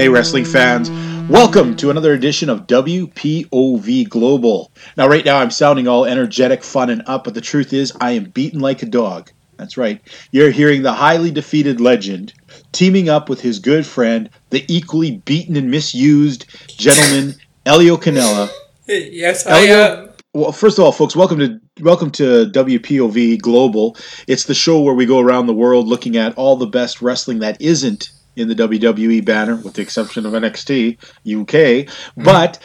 Hey, wrestling fans. Welcome to another edition of WPOV Global. Now, right now, I'm sounding all energetic, fun, and up, but the truth is, I am beaten like a dog. That's right. You're hearing the highly defeated legend teaming up with his good friend, the equally beaten and misused gentleman, Elio Canella. Yes, I Elio, am. well, first of all, folks, welcome to welcome to WPOV Global. It's the show where we go around the world looking at all the best wrestling that isn't in the WWE banner, with the exception of NXT UK. But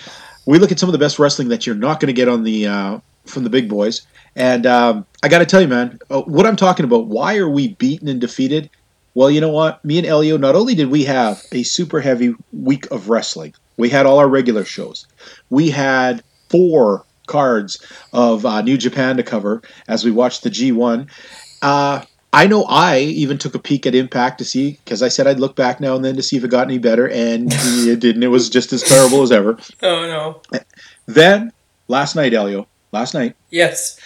we look at some of the best wrestling that you're not going to get on the uh, from the big boys. And um, I got to tell you, man, uh, what I'm talking about. Why are we beaten and defeated? Well, you know what? Me and Elio, not only did we have a super heavy week of wrestling, we had all our regular shows. We had four cards of uh, New Japan to cover as we watched the G1. Uh, I know I even took a peek at Impact to see, because I said I'd look back now and then to see if it got any better, and it didn't. It was just as terrible as ever. Oh no. Then, last night, Elio, last night, Yes.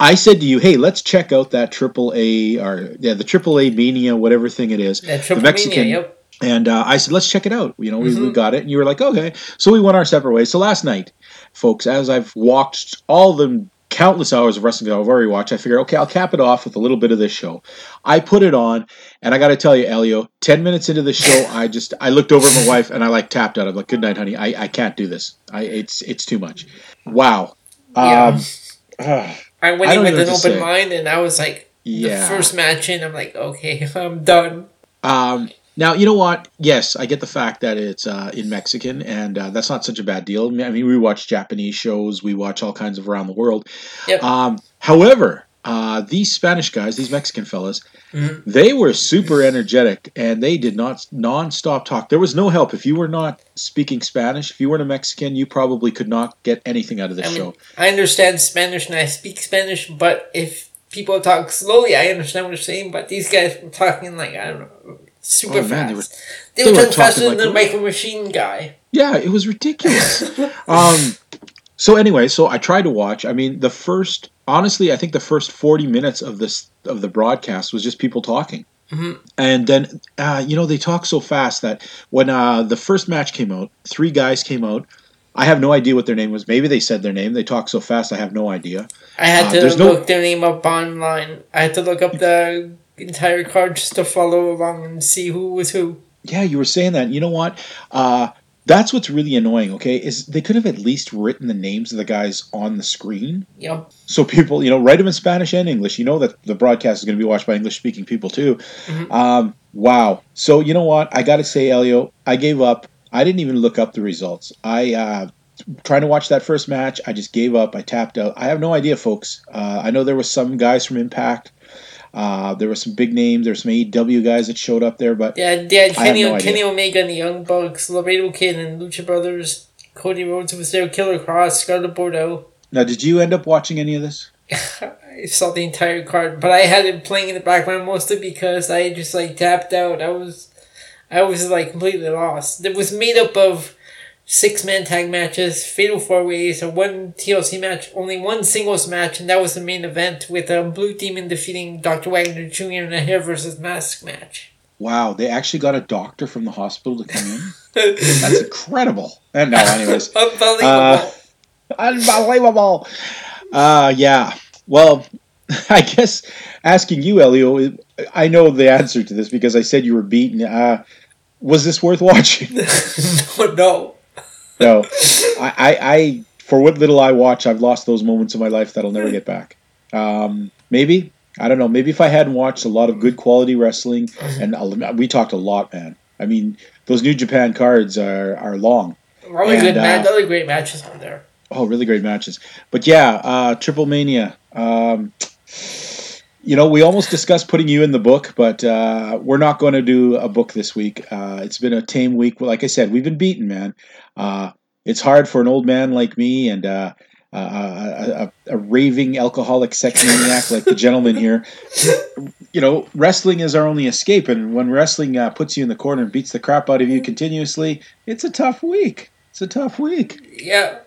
I said to you, hey, let's check out that Triple A, or yeah, the Triple A Mania, whatever thing it is. That the Mexican. mania, yep. And uh, I said, let's check it out. You know, we, we Mhm. got it. And you were like, okay. So we went our separate ways. So last night, folks, as I've watched all the countless hours of wrestling that I've already watched, I figured, okay, I'll cap it off with a little bit of this show. I put it on, and I got to tell you, Elio, 10 minutes into the show, I just, I looked over at my wife and I like tapped out. I'm like, good night, honey. I, I can't do this. I, it's, it's too much. Wow. Yeah. Um, I went I in with an open say. mind and I was like yeah. the first match in, I'm like, okay, I'm done. Um, now you know what? Yes, I get the fact that it's uh, in Mexican, and uh, that's not such a bad deal. I mean, we watch Japanese shows, we watch all kinds of around the world. Yep. Um, however, uh, these Spanish guys, these Mexican fellas, Mhm. they were super energetic, and they did not non-stop talk. There was no help if you were not speaking Spanish. If you weren't a Mexican, you probably could not get anything out of this I mean, show. I understand Spanish and I speak Spanish, but if people talk slowly, I understand what they're saying, but these guys were talking like, I don't know, super Oh, fast. man, they they were- were, they were talking faster like- than the Micro Machine guy. Yeah, it was ridiculous. um, so anyway, so I tried to watch. I mean, the first, honestly, I think the first forty minutes of this of the broadcast was just people talking, Mhm. and then uh, you know they talk so fast that when uh, the first match came out, three guys came out. I have no idea what their name was. Maybe they said their name. They talk so fast, I have no idea. I had Uh, to there's no- look their name up online. I had to look up the entire card just to follow along and see who was who. Yeah, you were saying that. You know what? Uh, that's what's really annoying. Okay, is they could have at least written the names of the guys on the screen. Yep. So people, you know, write them in Spanish and English. You know that the broadcast is going to be watched by English-speaking people too. Mhm. Um, wow. So you know what? I got to say, Elio, I gave up. I didn't even look up the results. I uh, trying to watch that first match. I just gave up. I tapped out. I have no idea, folks. Uh, I know there was some guys from Impact. Uh, there were some big names. There were some AEW guys that showed up there, but Yeah, they had I have Kenny, no. Kenny Omega and the Young Bucks, Laredo Kid and Lucha Brothers. Cody Rhodes was there, Killer Kross, Scarlett Bordeaux. now did you end up watching any of this? I saw the entire card, but I had it playing in the background mostly because I just like tapped out. I was, I was like completely lost. It was made up of six man tag matches, fatal four ways, a one TLC match, only one singles match, and that was the main event with a Blue Demon defeating Dr. Wagner Jr. in a hair versus mask match. Wow, they actually got a doctor from the hospital to come in. That's incredible. And no, anyways. Unbelievable. Uh, Unbelievable. Uh, yeah. Well, I guess asking you, Elio, I know the answer to this because I said you were beaten. Uh, was this worth watching? no, no. No. I, I, I for what little I watch, I've lost those moments of my life that I'll never get back. Um, maybe I don't know. Maybe if I hadn't watched a lot of good quality wrestling, and I'll- we talked a lot, man. I mean, those New Japan cards are are long. A lot of good And, match, uh, other great matches on there. Oh, really great matches. But yeah, uh, Triple Mania. Um, you know, we almost discussed putting you in the book, but uh, we're not going to do a book this week. Uh, it's been a tame week. Like I said, we've been beaten, man. Uh, it's hard for an old man like me and uh, a, a, a, a raving alcoholic sex maniac like the gentleman here. You know, wrestling is our only escape, and when wrestling uh, puts you in the corner and beats the crap out of you continuously, it's a tough week. It's a tough week. Yeah,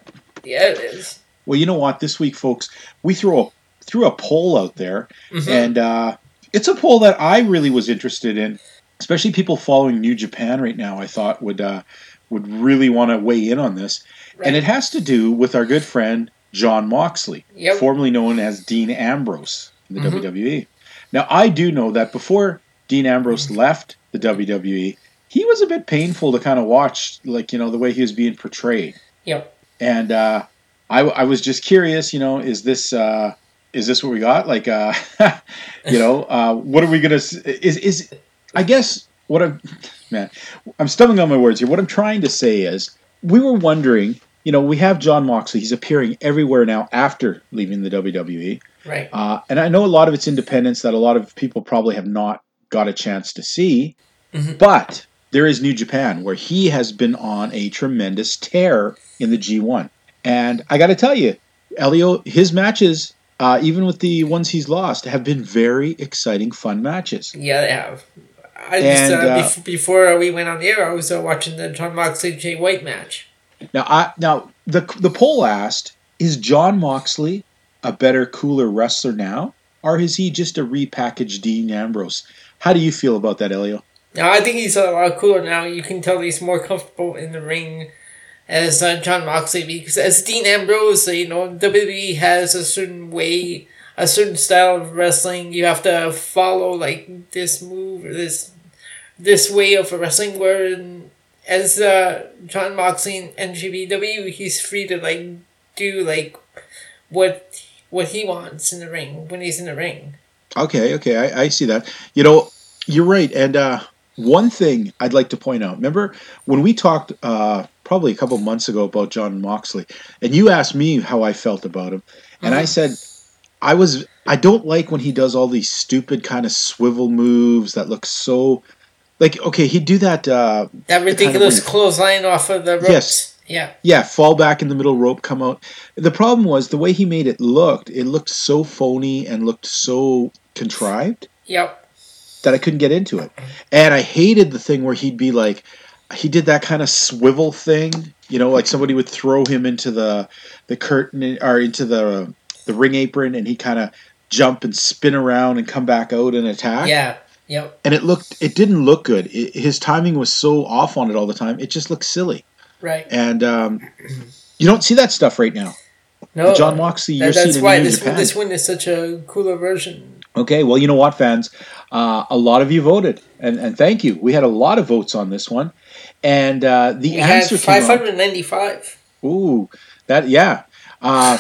yeah, it is. Well, you know what? This week, folks, we throw a threw a poll out there, Mhm. and uh, it's a poll that I really was interested in, especially people following New Japan right now. I thought would uh, would really want to weigh in on this, and it has to do with our good friend Jon Moxley, Yep. formerly known as Dean Ambrose in the Mhm. WWE. Now, I do know that before Dean Ambrose left the WWE, he was a bit painful to kind of watch, like you know the way he was being portrayed Yep. and uh, I, I was just curious. You know, is this uh, is this what we got? Like, uh, you know, uh, what are we gonna? s- Is is I guess what I'm man, I'm stumbling on my words here. What I'm trying to say is, we were wondering. You know, we have Jon Moxley. He's appearing everywhere now after leaving the WWE. Right. Uh, and I know a lot of it's independence that a lot of people probably have not got a chance to see. Mhm. But there is New Japan, where he has been on a tremendous tear in the G1. And I got to tell you, Elio, his matches, uh, even with the ones he's lost, have been very exciting, fun matches. Yeah, they have. I just And, uh, uh, bef- before we went on the air, I was uh, watching the Jon Moxley Jay White match. Now, I now the the poll asked: Is Jon Moxley a better, cooler wrestler now, or is he just a repackaged Dean Ambrose? How do you feel about that, Elio? Now I think he's a lot cooler now. You can tell he's more comfortable in the ring as uh, Jon Moxley because as Dean Ambrose, you know, WWE has a certain way, a certain style of wrestling. You have to follow like this move or this this way of wrestling. Where as uh, Jon Moxley in NJPW, he's free to like do like what what he wants in the ring when he's in the ring. Okay, okay, I, I see that. You know, you're right. And uh, one thing I'd like to point out remember when we talked uh, probably a couple months ago about Jon Moxley, and you asked me how I felt about him, and I Mhm. said, I was, I don't like when he does all these stupid kind of swivel moves that look so. Like, okay, he'd do that. Uh, That ridiculous where- clothesline off of the ropes. Yes. Yeah. yeah, fall back in the middle rope, come out. The problem was the way he made it looked. It looked so phony and looked so contrived. Yep. That I couldn't get into it. And I hated the thing where he'd be like, he did that kind of swivel thing, you know, like somebody would throw him into the the curtain or into the the ring apron, and he kind of jump and spin around and come back out and attack. Yeah. Yep. And it looked, it didn't look good. It, his timing was so off on it all the time. It just looked silly. Right. And um, you don't see that stuff right now. No. Jon Moxley, that, that's why this this one is such a cooler version. Okay, well, you know what, fans? Uh, a lot of you voted, and, and thank you. We had a lot of votes on this one, and uh, the We had answer came five out. hundred ninety-five. Ooh, that yeah. Uh,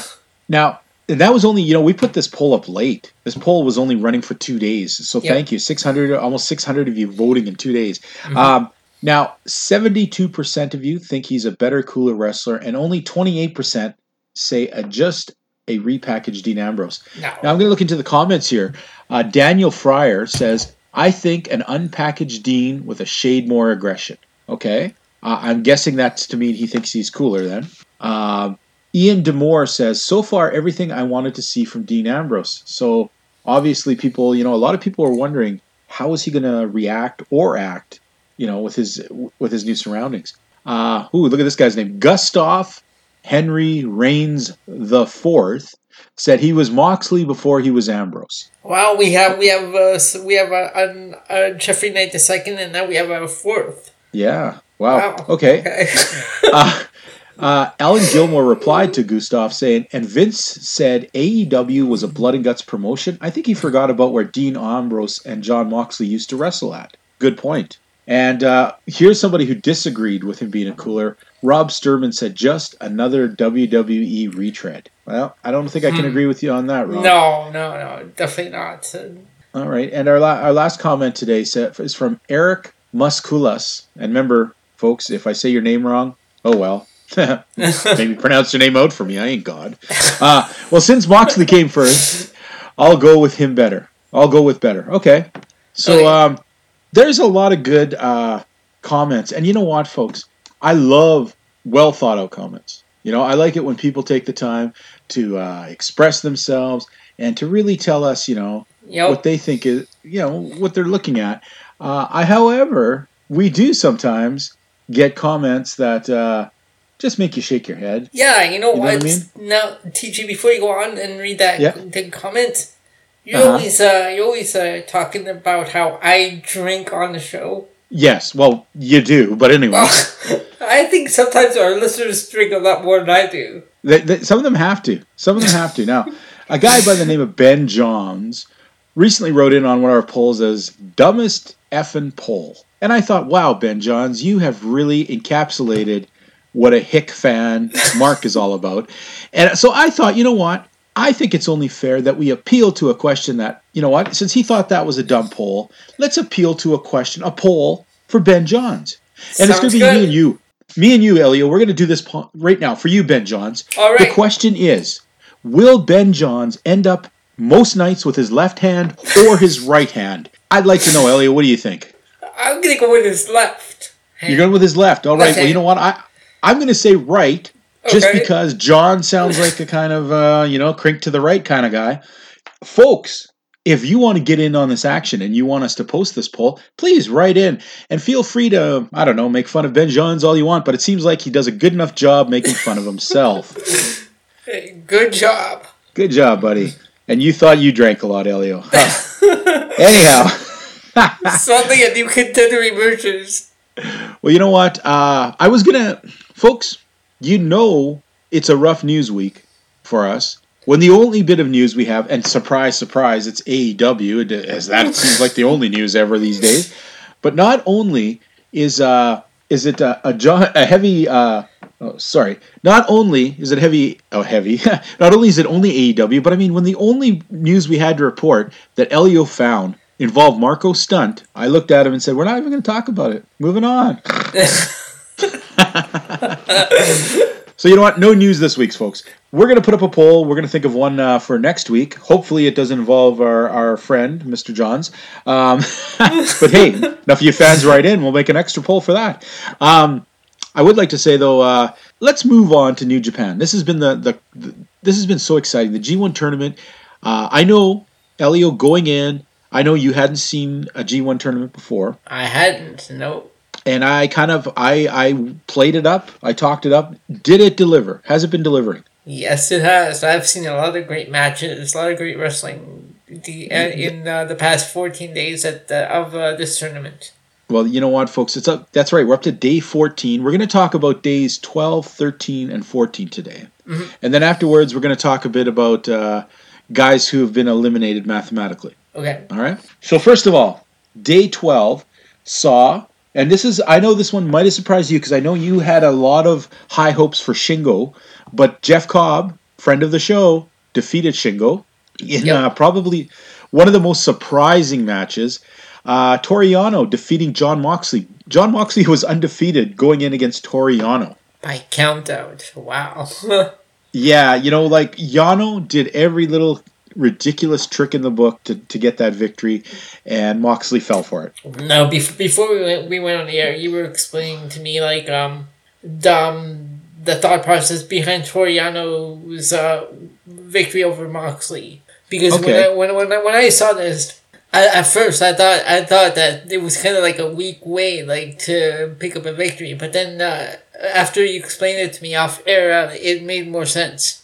now and that was only you know we put this poll up late. This poll was only running for two days, so Yep. thank you. Six hundred, almost six hundred of you voting in two days. Mhm. Um, now, seventy-two percent of you think he's a better, cooler wrestler, and only twenty-eight percent say a, just a repackaged Dean Ambrose. No. Now I'm going to look into the comments here. Uh, Daniel Fryer says, "I think an unpackaged Dean with a shade more aggression." Okay, uh, I'm guessing that's to mean he thinks he's cooler. Then um, Ian Demore says, "So far, everything I wanted to see from Dean Ambrose." So obviously, people, you know, a lot of people are wondering how is he going to react or act, you know, with his with his new surroundings. Uh, ooh, look at this guy's name, Gustav Henry Reigns the Fourth said he was Moxley before he was Ambrose. Wow, we have we have uh, we have a, a, a Jeffrey Knight the second, and now we have a fourth. Yeah. Wow. Wow. Okay. Okay. Uh, uh, Alan Gilmore replied to Gustav saying, and Vince said AEW was a blood and guts promotion. I think he forgot about where Dean Ambrose and Jon Moxley used to wrestle at. Good point. And uh, here's somebody who disagreed with him being a cooler. Rob Sturman said, just another WWE retread. Well, I don't think I can Hmm. agree with you on that, Rob. No, no, no, definitely not. All right. And our, la- our last comment today is from Eric Musculas. And remember, folks, if I say your name wrong, oh well. Maybe pronounce your name out for me. I ain't God. Uh, well, since Moxley came first, I'll go with him better. I'll go with better. Okay. So um, there's a lot of good uh, comments. And you know what, folks? I love well thought out comments. You know, I like it when people take the time to uh, express themselves and to really tell us, you know, Yep. what they think is, you know, what they're looking at. Uh, I, however, we do sometimes get comments that uh, just make you shake your head. Yeah, you know You know what? I mean? Now, TG, before you go on and read that Yeah. the comment, you Uh-huh. always uh, you always uh, talking about how I drink on the show. Yes, well, you do, but anyway, I think sometimes our listeners drink a lot more than I do. they, they, some of them have to. Some of them have to. Now, a guy by the name of Ben Johns recently wrote in on one of our polls as dumbest effing poll, and I thought, wow, Ben Johns, you have really encapsulated what a hick fan Mark is all about. And so I thought, you know what? I think it's only fair that we appeal to a question that, you know what, since he thought that was a dumb poll, let's appeal to a question, a poll for Ben Johns. And it's going to be good. me and you. Me and you, Elio, we're going to do this po- right now for you, Ben Johns. All The question is Will Ben Johns end up most nights with his left hand or his right hand? I'd like to know, Elio, what do you think? I'm gonna go with his left. You're going with his left. All right. Left Well, you know what? I I'm going to say right, just Okay. because John sounds like a kind of uh, you know crink to the right kind of guy. Folks, if you want to get in on this action and you want us to post this poll, please write in and feel free to I don't know make fun of Ben Johns all you want, but it seems like he does a good enough job making fun of himself. Hey, Good job. Good job, buddy. And you thought you drank a lot, Elio. Huh. Anyhow. Something a new contender emerges. Well, you know what? Uh, I was gonna, folks. You know, it's a rough news week for us. When the only bit of news we have, and surprise, surprise, it's AEW, as that seems like the only news ever these days. But not only is uh, is it a, a, jo- a heavy, uh, oh, sorry, not only is it heavy, oh heavy, not only is it only AEW, but I mean when the only news we had to report that Elio found involved Marko Stunt, I looked at him and said, "We're not even going to talk about it. Moving on." So you know what? No news this week, folks. We're going to put up a poll. We're going to think of one uh, for next week. Hopefully, it doesn't involve our, our friend, Mr. Johns. Um, but hey, enough of you fans write in. We'll make an extra poll for that. Um, I would like to say though, uh, let's move on to New Japan. This has been the, the, the this has been so exciting. The G1 tournament. Uh, I know Elio going in. I know you hadn't seen a G1 tournament before I hadn't. No. And I kind of I I played it up. I talked it up. Did it deliver? Has it been delivering? Yes, it has. I've seen a lot of great matches, a lot of great wrestling the, uh, in uh, the past 14 days at the, of uh, this tournament. Well, you know what, folks? It's up. That's right. We're up to day 14. We're going to talk about days 12, 13, and 14 today, and then afterwards, we're going to talk a bit about uh, guys who have been eliminated mathematically. Okay. All right. So first of all, day 12 saw, and this is I know this one might have surprised you because I know you had a lot of high hopes for Shingo, but Jeff Cobb, friend of the show, defeated Shingo in Yep. uh, probably one of the most surprising matches. Uh, Toru Yano defeating Jon Moxley. Jon Moxley was undefeated going in against Toru Yano. By count out. Wow. Yeah, you know, like Yano did every little ridiculous trick in the book to, to get that victory, and Moxley fell for it. no, bef- before we went, we went on the air, you were explaining to me, like, um, the, um, the thought process behind Toru Yano's uh, victory over Moxley. Because Okay. when, I, when, when, I, when I saw this, I, at first I thought I thought that it was kind of like a weak way like to pick up a victory, but then uh, after you explained it to me off air, uh, it made more sense.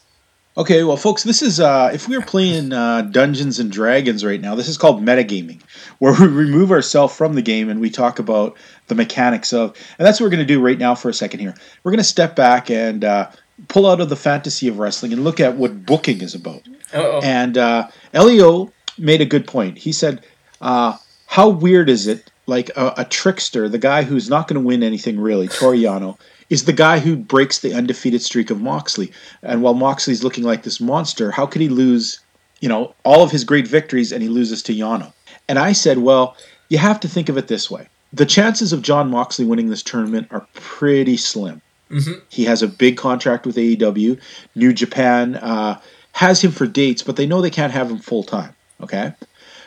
Okay, well, folks, this is uh, if we were playing uh, Dungeons and Dragons right now, this is called metagaming, where we remove ourselves from the game and we talk about the mechanics of, and that's what we're going to do right now for a second here. We're going to step back and uh, pull out of the fantasy of wrestling and look at what booking is about. Oh, And uh, Elio made a good point. He said, uh, "How weird is it like a, a trickster, the guy who's not going to win anything really, Toru Yano, is the guy who breaks the undefeated streak of Moxley. And while Moxley's looking like this monster, how could he lose, you know, all of his great victories and he loses to Yano? And I said, well, you have to think of it this way. The chances of Jon Moxley winning this tournament are pretty slim. Mhm. He has a big contract with AEW. New Japan uh, has him for dates, but they know they can't have him full time. Okay?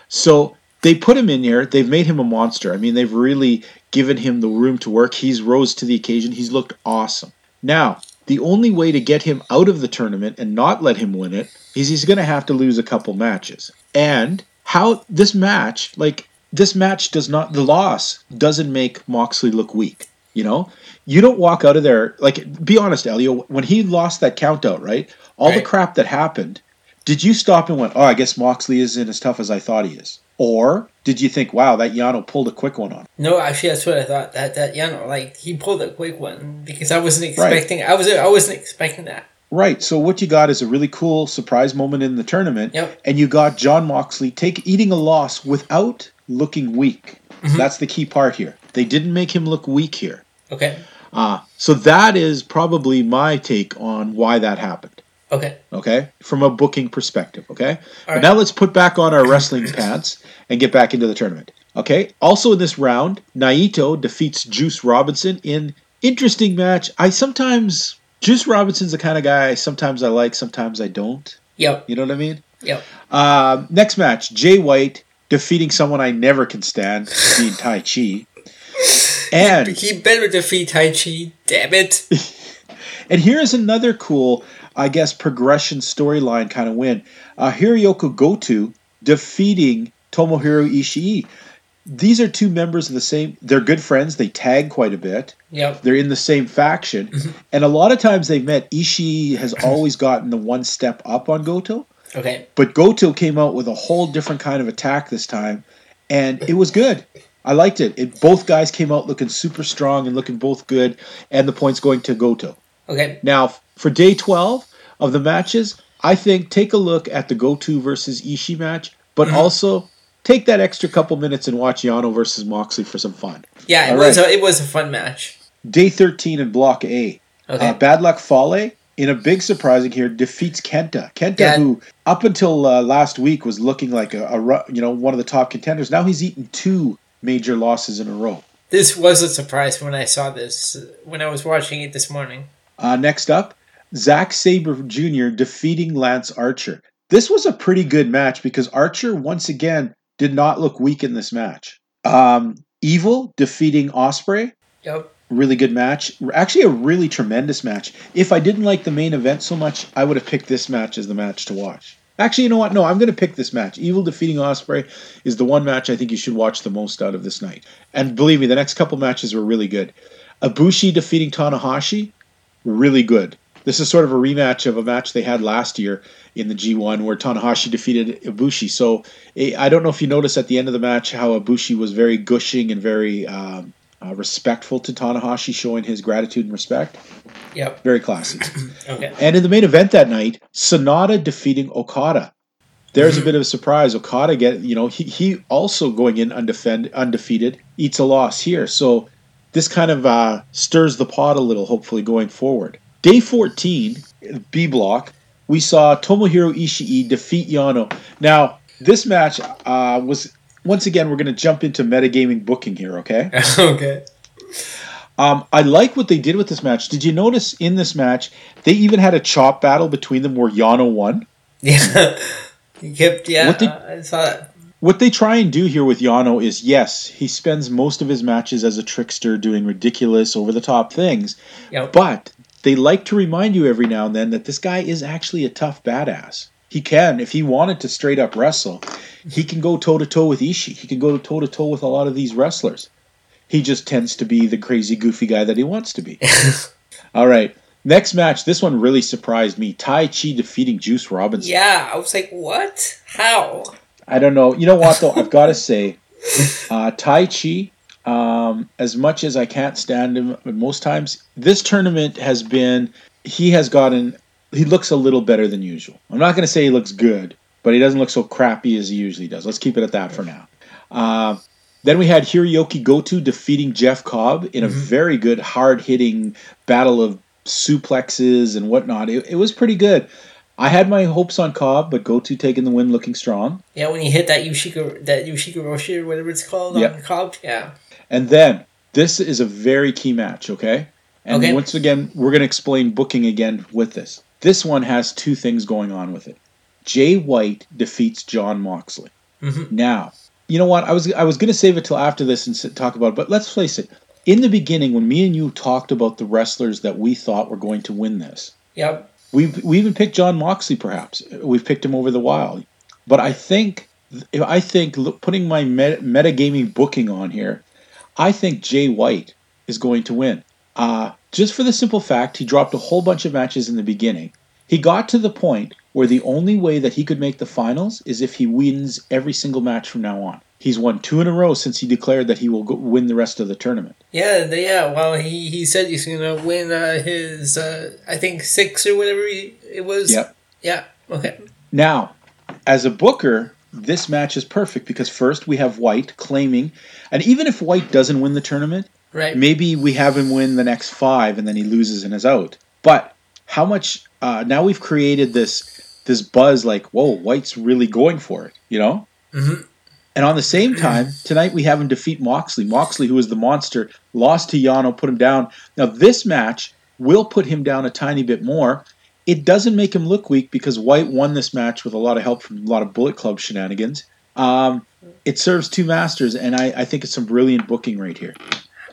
So they put him in here. They've made him a monster. I mean, they've really given him the room to work. He's rose to the occasion. He's looked awesome. Now, the only way to get him out of the tournament and not let him win it is he's going to have to lose a couple matches. And how this match, like this match does not the loss doesn't make Moxley look weak, you know? You don't walk out of there like be honest, Elio, when he lost that count out, right? All the crap that happened, did you stop and went, "Oh, I guess Moxley isn't as tough as I thought he is?" Or did you think, "Wow, that Yano pulled a quick one on." him?" No, actually, that's what I thought. That that know, like he pulled a quick one because I wasn't expecting. I was I wasn't expecting that. Right. So what you got is a really cool surprise moment in the tournament, Yep. and you got Jon Moxley take eating a loss without looking weak. Mm-hmm. That's the key part here. They didn't make him look weak here. Okay. Uh, so that is probably my take on why that happened. Okay. Okay, from a booking perspective. Okay, but right. now let's put back on our wrestling pants and get back into the tournament. Okay. Also in this round, Naito defeats Juice Robinson in interesting match. I sometimes Juice Robinson's the kind of guy sometimes I like, sometimes I don't. Yep. You know what I mean? Yep. Um, next match, Jay White defeating someone I never can stand, being Tai Chi. And He better defeat Tai Chi. Damn it. And here's another cool, I guess, progression storyline kind of win. Uh, Hirooki Goto defeating Tomohiro Ishii. These are two members of the same. They're good friends. They tag quite a bit. Yep. They're in the same faction, and a lot of times they've met. Ishii has always gotten the one step up on Goto, Okay. but Goto came out with a whole different kind of attack this time, and it was good. I liked it. it. Both guys came out looking super strong and looking both good, and the points going to Goto. Okay. Now, for day 12 of the matches, I think take a look at the Goto versus Ishii match, but Mm-hmm. also take that extra couple minutes and watch Yano versus Moxley for some fun. Yeah, it All was right. a, it was a fun match. Day 13 in Block A. Okay. Uh, Bad Luck Fale, in a big surprising here, defeats Kenta. Kenta, Yeah. who up until uh, last week was looking like a, a you know one of the top contenders. Now he's eaten two major losses in a row. this was a surprise when I saw this uh, when I was watching it this morning. Uh, next up, Zack Sabre Jr. defeating Lance Archer. This was a pretty good match because Archer once again did not look weak in this match. Um, Evil defeating Ospreay. Yep. Really good match. Actually, a really tremendous match. If I didn't like the main event so much, I would have picked this match as the match to watch. Actually, you know what? No, I'm going to pick this match. Evil defeating Ospreay is the one match I think you should watch the most out of this night. And believe me, the next couple matches were really good. Ibushi defeating Tanahashi, really good. This is sort of a rematch of a match they had last year in the G1 where Tanahashi defeated Ibushi. So eh, I don't know if you noticed at the end of the match how Ibushi was very gushing and very um, uh, respectful to Tanahashi, showing his gratitude and respect. Yep. Very classy. Okay. And in the main event that night, Sanada defeating Okada. There's a bit of a surprise. Okada get you know he he also going in undefend, undefeated eats a loss here. So this kind of uh, stirs the pot a little. Hopefully going forward. Day 14, B block, we saw Tomohiro Ishii defeat Yano. Now this match uh, was once again we're going to jump into metagaming booking here. Okay. okay. Um, I like what they did with this match. Did you notice in this match they even had a chop battle between them where Yano won? Yeah. he kept. Yeah. What uh, I saw that. What they try and do here with Yano is yes, he spends most of his matches as a trickster doing ridiculous, over the top things, Yep. but they like to remind you every now and then that this guy is actually a tough badass. He can, if he wanted to straight up wrestle, he can go toe to toe with Ishii. He can go toe to toe with a lot of these wrestlers. He just tends to be the crazy, goofy guy that he wants to be. All right. Next match, this one really surprised me. Tai Chi defeating Juice Robinson. yeah. I was like, what? How? I don't know. You know what though? I've got to say, uh, Tai Chi. Um, as much as I can't stand him, but most times this tournament has been. He has gotten. He looks a little better than usual. I'm not going to say he looks good, but he doesn't look so crappy as he usually does. Let's keep it at that for now. Uh, Then we had Hirooki Goto defeating Jeff Cobb in a Mhm. very good, hard hitting battle of suplexes and whatnot. It, it was pretty good. I had my hopes on Cobb, but Goto taking the win looking strong. Yeah, when he hit that Yushika, that Ushigoroshi or whatever it's called Yep. on Cobb. Yeah. And then this is a very key match, okay? And Okay. once again, we're going to explain booking again with this. This one has two things going on with it. Jay White defeats Jon Moxley. Mhm. Now, you know what? I was I was going to save it till after this and sit, talk about it, but let's face it. In the beginning, when me and you talked about the wrestlers that we thought were going to win this, Yep. We've we even picked Jon Moxley. Perhaps we've picked him over the Wild, but I think I think putting my meta, metagaming booking on here, I think Jay White is going to win. Uh, just for the simple fact he dropped a whole bunch of matches in the beginning. He got to the point where the only way that he could make the finals is if he wins every single match from now on. He's won two in a row since he declared that he will go, win the rest of the tournament. Yeah, yeah. Well, he, he said he's gonna win uh, his uh, I think six or whatever he, it was. Yep. Yeah. Okay. Now, as a booker, this match is perfect because first we have White claiming, and even if White doesn't win the tournament, Right. maybe we have him win the next five and then he loses and is out. But how much? Uh, now we've created this this buzz like, whoa, White's really going for it, you know. Mhm. And on the same time, tonight we have him defeat Moxley. Moxley, who is the monster, lost to Yano, put him down. Now this match will put him down a tiny bit more. It doesn't make him look weak because White won this match with a lot of help from a lot of Bullet Club shenanigans. Um, it serves two masters, and I, I think it's some brilliant booking right here.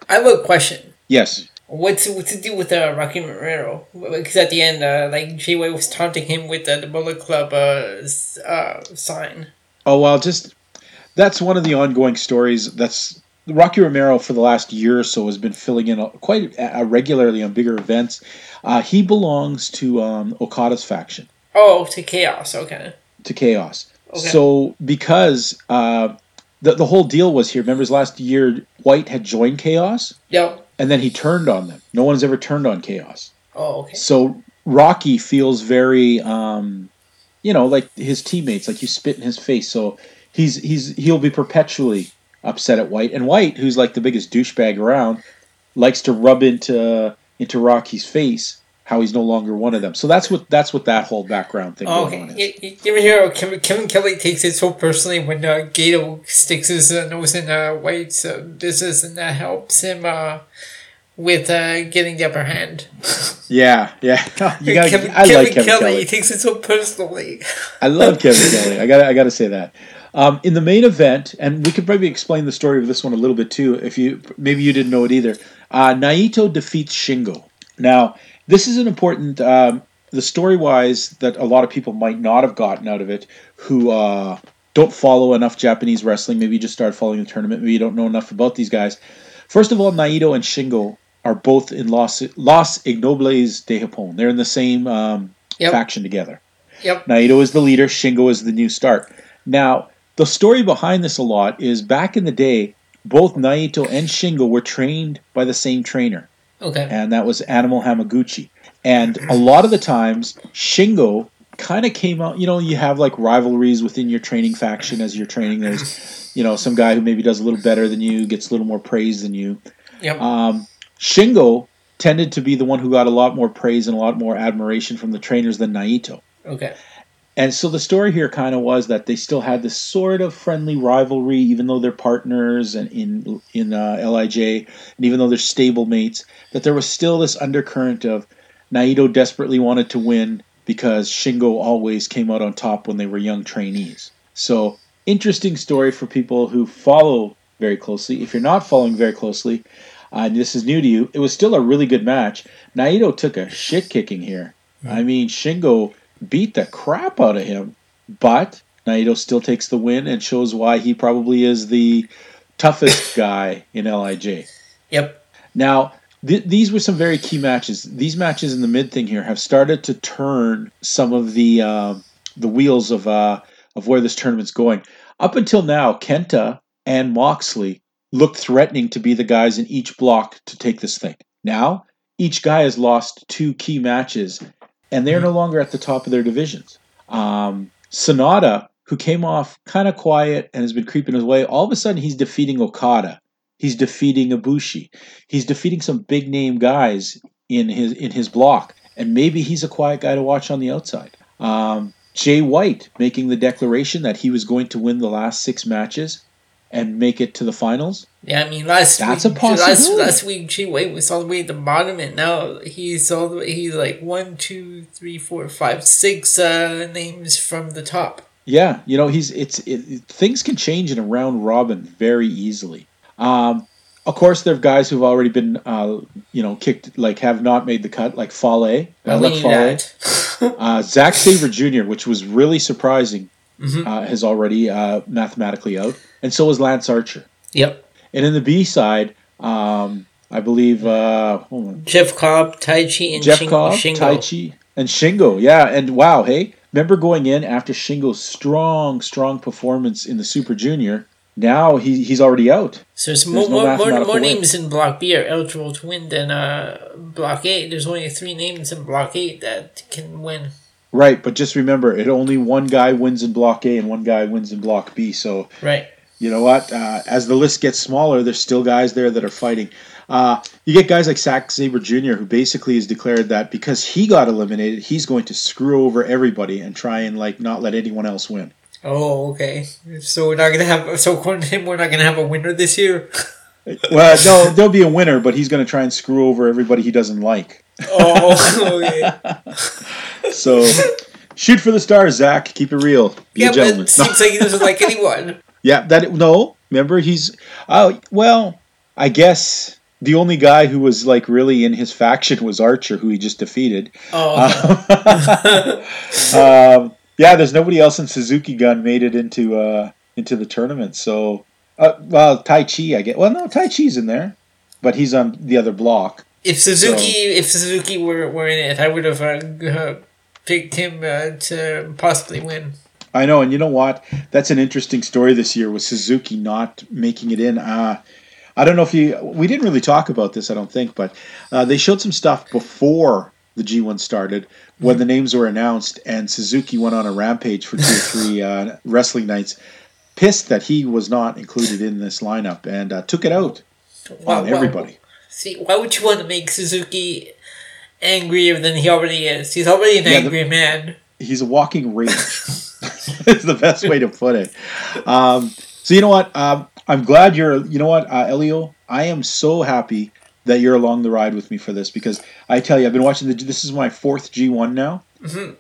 I have a question. Yes. What's what's the deal with uh, Rocky Romero? Because at the end, uh, like Jay White was taunting him with uh, the Bullet Club uh, uh, sign. Oh well, just that's one of the ongoing stories. That's Rocky Romero for the last year or so has been filling in quite regularly on bigger events. Uh, he belongs to um, Okada's faction, Oh, to Chaos. Okay. to Chaos. Okay. So because uh, the the whole deal was here. Remember last year, White had joined Chaos, Yep. And then he turned on them. No one's ever turned on Chaos. Oh, okay. So Rocky feels very, um, you know, like his teammates, like you spit in his face. So he's he's he'll be perpetually upset at White, and White, who's like the biggest douchebag around, likes to rub into into Rocky's face how he's no longer one of them. So that's what that's what that whole background thing Oh, going on okay. is. You, you, you hear Kevin, Kevin Kelly takes it so personally when uh, Gedo sticks his uh, nose in uh, White's uh, business and that helps him uh, with uh, getting the upper hand. Yeah, yeah. you gotta, Kevin, I Kevin like Kevin Kelly, Kelly. he takes it so personally. I love Kevin Kelly. I got I got to say that. Um, in the main event, and we could probably explain the story of this one a little bit too. If you maybe you didn't know it either, uh, Naito defeats Shingo. Now this is an important. Um, the story wise that a lot of people might not have gotten out of it, who uh, don't follow enough Japanese wrestling. Maybe you just started following the tournament. Maybe you don't know enough about these guys. First of all, Naito and Shingo are both in Los Los Ingobernables de Japón. They're in the same um, Yep. faction together. Yep. Naito is the leader, Shingo is the new start. Now, the story behind this a lot is back in the day, both Naito and Shingo were trained by the same trainer, Okay. and that was Animal Hamaguchi. And a lot of the times, Shingo kind of came out, you know, you have like rivalries within your training faction as you're training. There's, you know, some guy who maybe does a little better than you, gets a little more praise than you. Yep. Um, Shingo tended to be the one who got a lot more praise and a lot more admiration from the trainers than Naito. okay. And so the story here kind of was that they still had this sort of friendly rivalry, even though they're partners and in in uh, Lij, and even though they're stable mates, that there was still this undercurrent of Naito desperately wanted to win because Shingo always came out on top when they were young trainees. So interesting story for people who follow very closely. If you're not following very closely, uh, and this is new to you, it was still a really good match. Naito took a shit kicking here. I mean, Shingo beat the crap out of him, but Naito still takes the win and shows why he probably is the toughest guy in Lij. Yep. Now, th- these were some very key matches. These matches in the mid thing here have started to turn some of the uh, the wheels of uh, of where this tournament's going. Up until now, Kenta and Moxley looked threatening to be the guys in each block to take this thing. Now, each guy has lost two key matches, and they're no longer at the top of their divisions. Um, Sanada who came off kind of quiet and has been creeping his way. All of a sudden, he's defeating Okada. He's defeating Ibushi. He's defeating some big name guys in his in his block, and maybe he's a quiet guy to watch on the outside. Um, Jay White making the declaration that he was going to win the last six matches and make it to the finals. Yeah, I mean last That's week, a possibility. Last, last week, Jay White was all the way at the bottom, and now he's all the way. He's like one, two, three, four, five, six uh, names from the top. Yeah, you know he's it's it, things can change in a round robin very easily. Um, of course, there are guys who've already been uh, you know kicked like have not made the cut, like Fale, knew Fale. that. Uh, Zack Sabre Jr., which was really surprising, Mhm. uh, is already uh, mathematically out, and so is Lance Archer. Yep. And in the B side, um, I believe uh. Jeff Cobb, Tai Chi, and Jeff Shing- Cobb, Shingo. Tai Chi, and Shingo. Yeah, and wow, hey, remember going in after Shingo's strong, strong performance in the Super Junior? Now he, he's already out. So there's, There's more, no more, more, mathematical more way. names in Block B are eligible to win than uh, Block A. There's only three names in Block A that can win. Right, but just remember, it only one guy wins in Block A and one guy wins in Block B. So Right. you know what? Uh, as the list gets smaller, there's still guys there that are fighting. Uh, you get guys like Zack Sabre Jr., who basically has declared that because he got eliminated, he's going to screw over everybody and try and like not let anyone else win. Oh, okay. So we're not gonna have. So according to him, we're not gonna have a winner this year. Well, no, there'll be a winner, but he's going to try and screw over everybody he doesn't like. oh, okay. So shoot for the stars, Zach. Keep it real. Be yeah, a but it seems like he doesn't like anyone. Yeah, that no. Remember, he's oh well. I guess the only guy who was like really in his faction was Archer, who he just defeated. Oh, um, yeah, there's nobody else in Suzuki Gun made it into uh, into the tournament. So, uh, well, Tai Chi, I get. Well, no, Tai Chi's in there, but he's on the other block. if Suzuki, if Suzuki were, were in it, I would have uh, picked him uh, to possibly win. I know, and you know what? That's an interesting story this year with Suzuki not making it in. Uh, I don't know if you. We didn't really talk about this, I don't think, but uh, they showed some stuff before the G1 started when the names were announced, and Suzuki went on a rampage for two or three uh, wrestling nights, pissed that he was not included in this lineup, and uh, took it out Wow, on wow. everybody. See, why would you want to make Suzuki angrier than he already is? He's already an Yeah, the- angry man. he's a walking rage. is the best way to put it. Um, so you know what? Um, I'm glad you're. You know what, uh, Elio? I am so happy that you're along the ride with me for this because I tell you, I've been watching the. This is my fourth G1 now.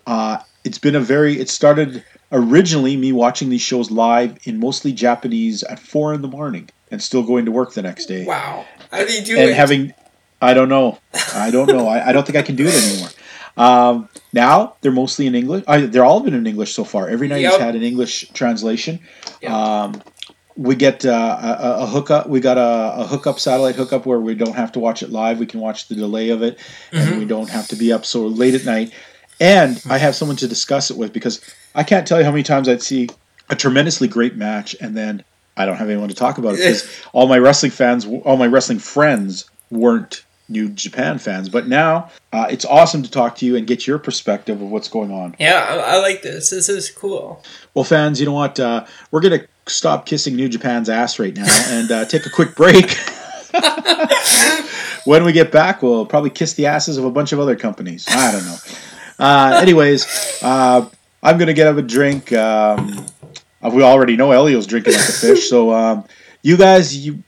Uh, it's been a very. It started originally me watching these shows live in mostly Japanese at four in the morning and still going to work the next day Wow. How do you do and it? having i don't know. I don't know. I, I don't think i can do it anymore. Um, now they're mostly in english. I, they're all been in english so far. Every night Yep. has had an english translation. Yep. um, we get uh, a, a- a hookup. We got a, a hookup satellite hookup where we don't have to watch it live. We can watch the delay of it and we don't have to be up so late at night. And i have someone to discuss it with because i can't tell you how many times i'd see a tremendously great match and then i don't have anyone to talk about it because all my wrestling fans all my wrestling friends weren't new japan fans but now uh, it's awesome to talk to you and get your perspective of what's going on yeah, I, I like this. This is cool. well, fans, you know what? Uh, we're going to stop kissing New Japan's ass right now and uh, take a quick break. when we get back, we'll probably kiss the asses of a bunch of other companies. I don't know. Uh, anyways, uh, I'm going to get up a drink. Um, we already know Elio's drinking like a fish. So, um, you guys, you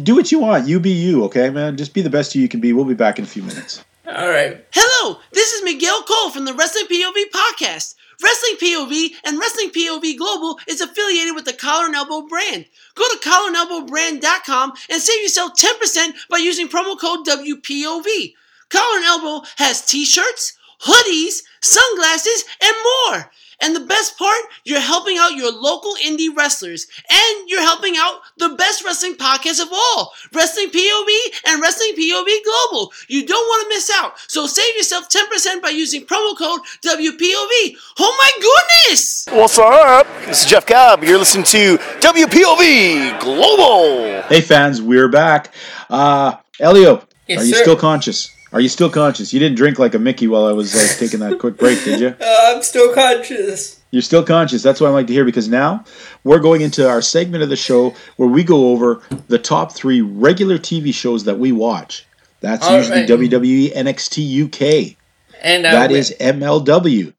do what you want. You be you, okay, man? Just be the best you can be. We'll be back in a few minutes. All right. Hello, this is Miguel Cole from the Wrestling POV podcast. Wrestling POV and Wrestling POV Global is affiliated with the Collar and Elbow brand. Go to collarandelbowbrand.com and save yourself 10% by using promo code WPOV. Collar and Elbow has t-shirts, hoodies, sunglasses, and more. And the best part, you're helping out your local indie wrestlers, and you're helping out the best wrestling podcast of all, Wrestling POV and Wrestling POV Global. You don't want to miss out, so save yourself 10% by using promo code WPOV. Oh my goodness! What's up? This is Jeff Cobb. You're listening to WPOV Global. Hey, fans, we're back. Uh, Elio, Yes, are you sir. still conscious? Are you still conscious? You didn't drink like a Mickey while I was like taking that quick break, did you? Uh, I'm still conscious. You're still conscious. That's what I like to hear because now we're going into our segment of the show where we go over the top three regular TV shows that we watch. That's All usually right. WWE NXT UK. And uh, That is MLW.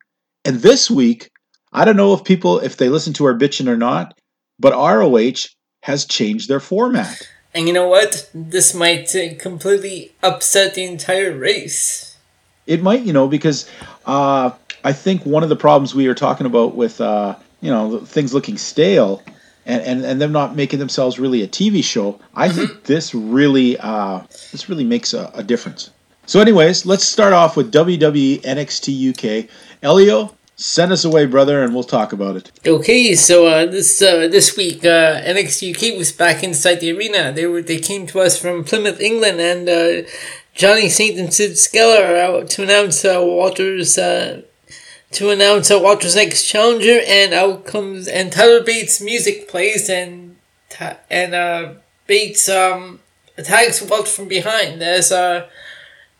And this week, I don't know if people if they listen to our bitching or not, but ROH has changed their format. And you know what? This might uh, completely upset the entire race. It might, you know, because uh, I think one of the problems we were talking about with uh, you know things looking stale and, and, and them not making themselves really a TV show, I think this really uh, this really makes a, a difference. So, anyways, let's start off with WWE NXT UK. Elio, send us away, brother, and we'll talk about it. Okay, so uh, this uh, this week uh, NXT UK was back inside the arena. They were they came to us from Plymouth, England, and uh, Johnny Saint and Sid Scala are out to announce uh, Walter's uh, to announce Walter's next challenger, and out comes and Tyler Bates' music plays, and and Bates um, attacks Walter from behind as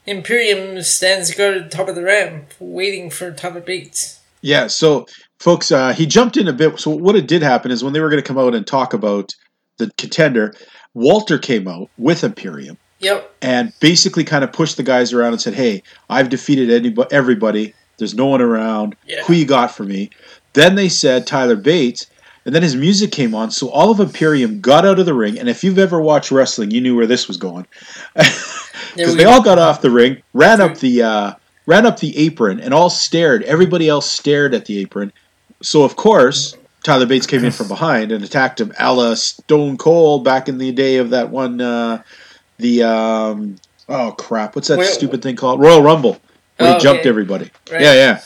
Imperium stands guard at the top of the ramp, waiting for Tyler Bates. Yeah, so folks, uh, he jumped in a bit. So what it did happen is when they were going to come out and talk about the contender, Walter came out with Imperium Yep. and basically kind of pushed the guys around and said, "Hey, I've defeated anybody, everybody. There's no one around. Yeah. Who you got for me?" Then they said Tyler Bates, and then his music came on. So all of Imperium got out of the ring, and if you've ever watched wrestling, you knew where this was going. Because they all got off the ring, ran up the uh, ran up the apron, and all stared. Everybody else stared at the apron. So of course, Tyler Bates came in from behind and attacked him, a la Stone Cold back in the day of that one. Uh, the um, oh crap, what's that Well- stupid thing called? Royal Rumble, where Oh, he jumped okay. everybody. Right. Yeah, yeah.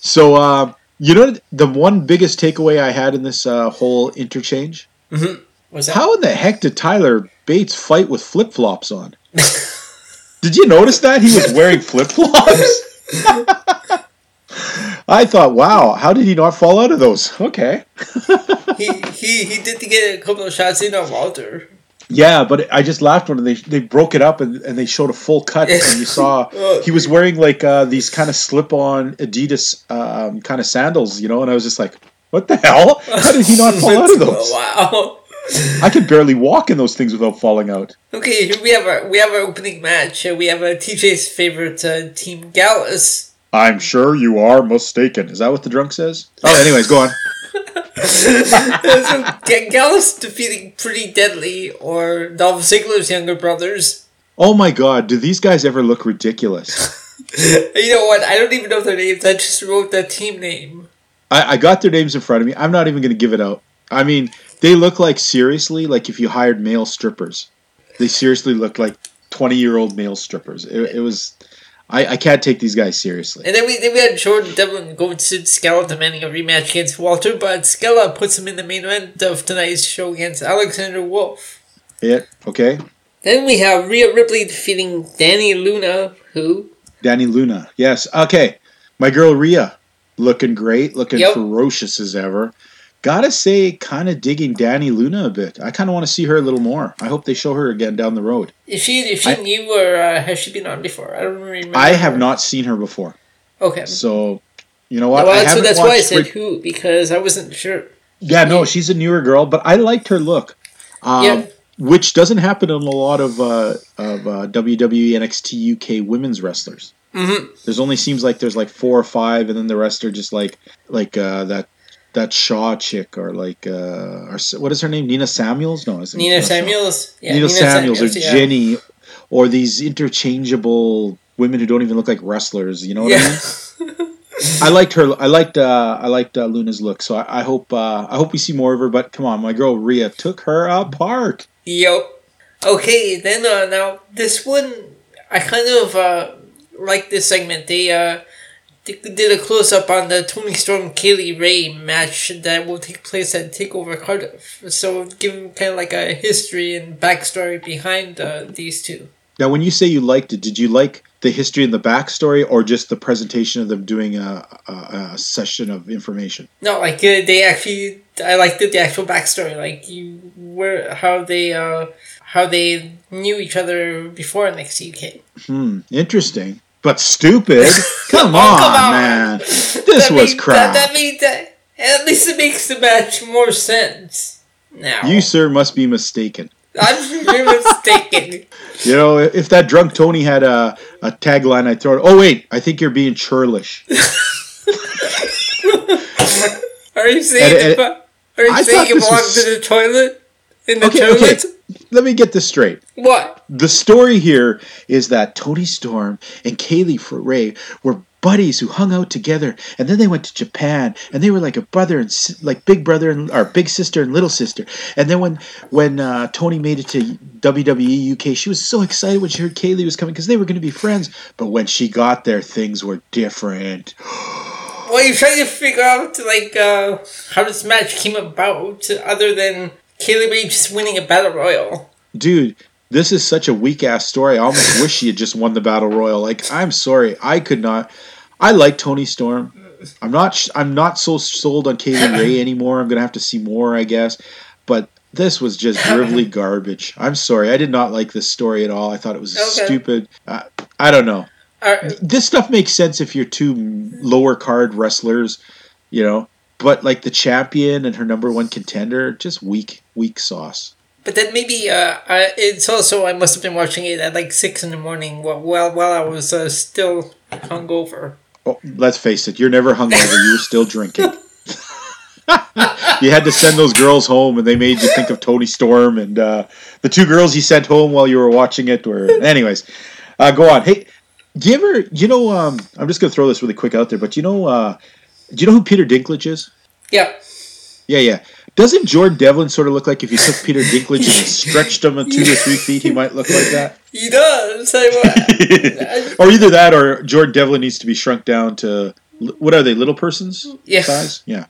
So uh, you know the one biggest takeaway I had in this uh, whole interchange. Was that? How in the heck did Tyler Bates fight with flip flops on? did you notice that he was wearing flip flops? I thought, wow, how did he not fall out of those? Okay. he, he he did get a couple of shots in on Walter. Yeah, but I just laughed when they they broke it up and, and they showed a full cut and you saw he was wearing like uh, these kind of slip on Adidas um, kind of sandals, you know, and I was just like, what the hell? How did he not fall out of those? Wow. I could barely walk in those things without falling out. Okay, here we have our we have our opening match. Uh, we have uh, TJ's favorite uh, team, Gallus. I'm sure you are mistaken. Is that what the drunk says? Oh, anyways, go on. so Gallus defeating Pretty Deadly or Dolph Ziggler's younger brothers. Oh my god, do these guys ever look ridiculous? You know what? I don't even know their names. I just wrote the team name. I, I got their names in front of me. I'm not even going to give it out. I mean, they look like seriously like if you hired male strippers. They seriously look like 20 year old male strippers. It, it was. I, I can't take these guys seriously. And then we then we had Jordan Devlin going to Scala demanding a rematch against Walter, but Scala puts him in the main event of tonight's show against Alexander Wolf. Yeah. okay. Then we have Rhea Ripley defeating Dani Luna, who Dani Luna. Yes. Okay. My girl Rhea, looking great, looking Yep. ferocious as ever. Gotta say, kind of digging Dani Luna a bit. I kind of want to see her a little more. I hope they show her again down the road. is she is she I- new or uh, has she been on before? I don't remember. I have not seen her before, Okay. so you know what? well, I that's, so that's why I said Rick- who because I wasn't sure. Yeah, no, she's a newer girl, but I liked her look. Um, Yeah. Which doesn't happen in a lot of uh, of uh, WWE NXT UK women's wrestlers. Mhm. There's only seems like there's like four or five, and then the rest are just like like uh, that that Shaw chick or like uh, or, what is her name? Nina Samuels? No, is it Nina Shaw? Samuels. Yeah, Nina, Samuels, or yeah. Jenny, or these interchangeable women who don't even look like wrestlers. You know what I mean? I liked her. I liked. Uh, I liked uh, Luna's look. So I, I hope. Uh, I hope we see more of her. But come on, my girl Rhea took her apart. Yep. Okay, then uh, now this one, I kind of uh, like this segment. They uh, did a close up on the Toni Storm Kay Lee Ray match that will take place at Takeover Cardiff. So giving kind of like a history and backstory behind uh, these two. Now, when you say you liked it, did you like the history and the backstory, or just the presentation of them doing a, a, a session of information? No, like uh, they actually, I liked the, the actual backstory, like you were how they uh how they knew each other before NXT UK. Hmm, interesting, but stupid. Come on, come on. man. This That was made- crap. That, that made that At least it makes the match more sense. Now. You, sir, must be mistaken. I'm you're mistaken. You know, if that drunk Tony had a, a tagline, I'd throw it. Oh, wait, I think you're being churlish. Are you saying And- and- it, be- Are you I saying thought it this belongs was- to the toilet? In the Okay, toilet? okay. Let me get this straight. What? The story here is that Toni Storm and Kay Lee Ray were buddies who hung out together, and then they went to Japan, and they were like a brother and si- like big brother and or big sister and little sister. And then when when uh, Toni made it to WWE UK, she was so excited when she heard Kay Lee was coming because they were going to be friends. But when she got there, things were different. Well, you're trying to figure out like uh, how this match came about, other than Kay Lee Ray just winning a battle royal. dude this is such a weak ass story. I almost wish she had just won the battle royal. Like i'm sorry. I could not. I like toni storm. I'm not sh- i'm not so sold on Kay Lee ray anymore. I'm gonna have to see more i guess. But this was just drivelly garbage. I'm sorry. I did not like this story at all. I thought it was Okay. stupid. Uh, i don't know. This stuff makes sense if you're two lower card wrestlers you know but like the champion and her number one contender just weak weak sauce but then maybe uh, I, it's also I must have been watching it at like six in the morning while while, while I was uh, still hungover. Oh, let's face it, you're never hungover. you were still drinking. you had to send those girls home, and they made you think of Toni Storm and uh, the two girls you sent home while you were watching it. Were anyways. Uh, go on. Hey, do you ever? You know, um, I'm just gonna throw this really quick out there, but you know, uh, do you know who Peter Dinklage is? Yeah. Yeah, yeah. Doesn't Jordan Devlin sort of look like if you took Peter Dinklage and stretched him two or three feet, he might look like that? He does. Or either that, or Jordan Devlin needs to be shrunk down to what are they, little persons Yeah. size? Yeah.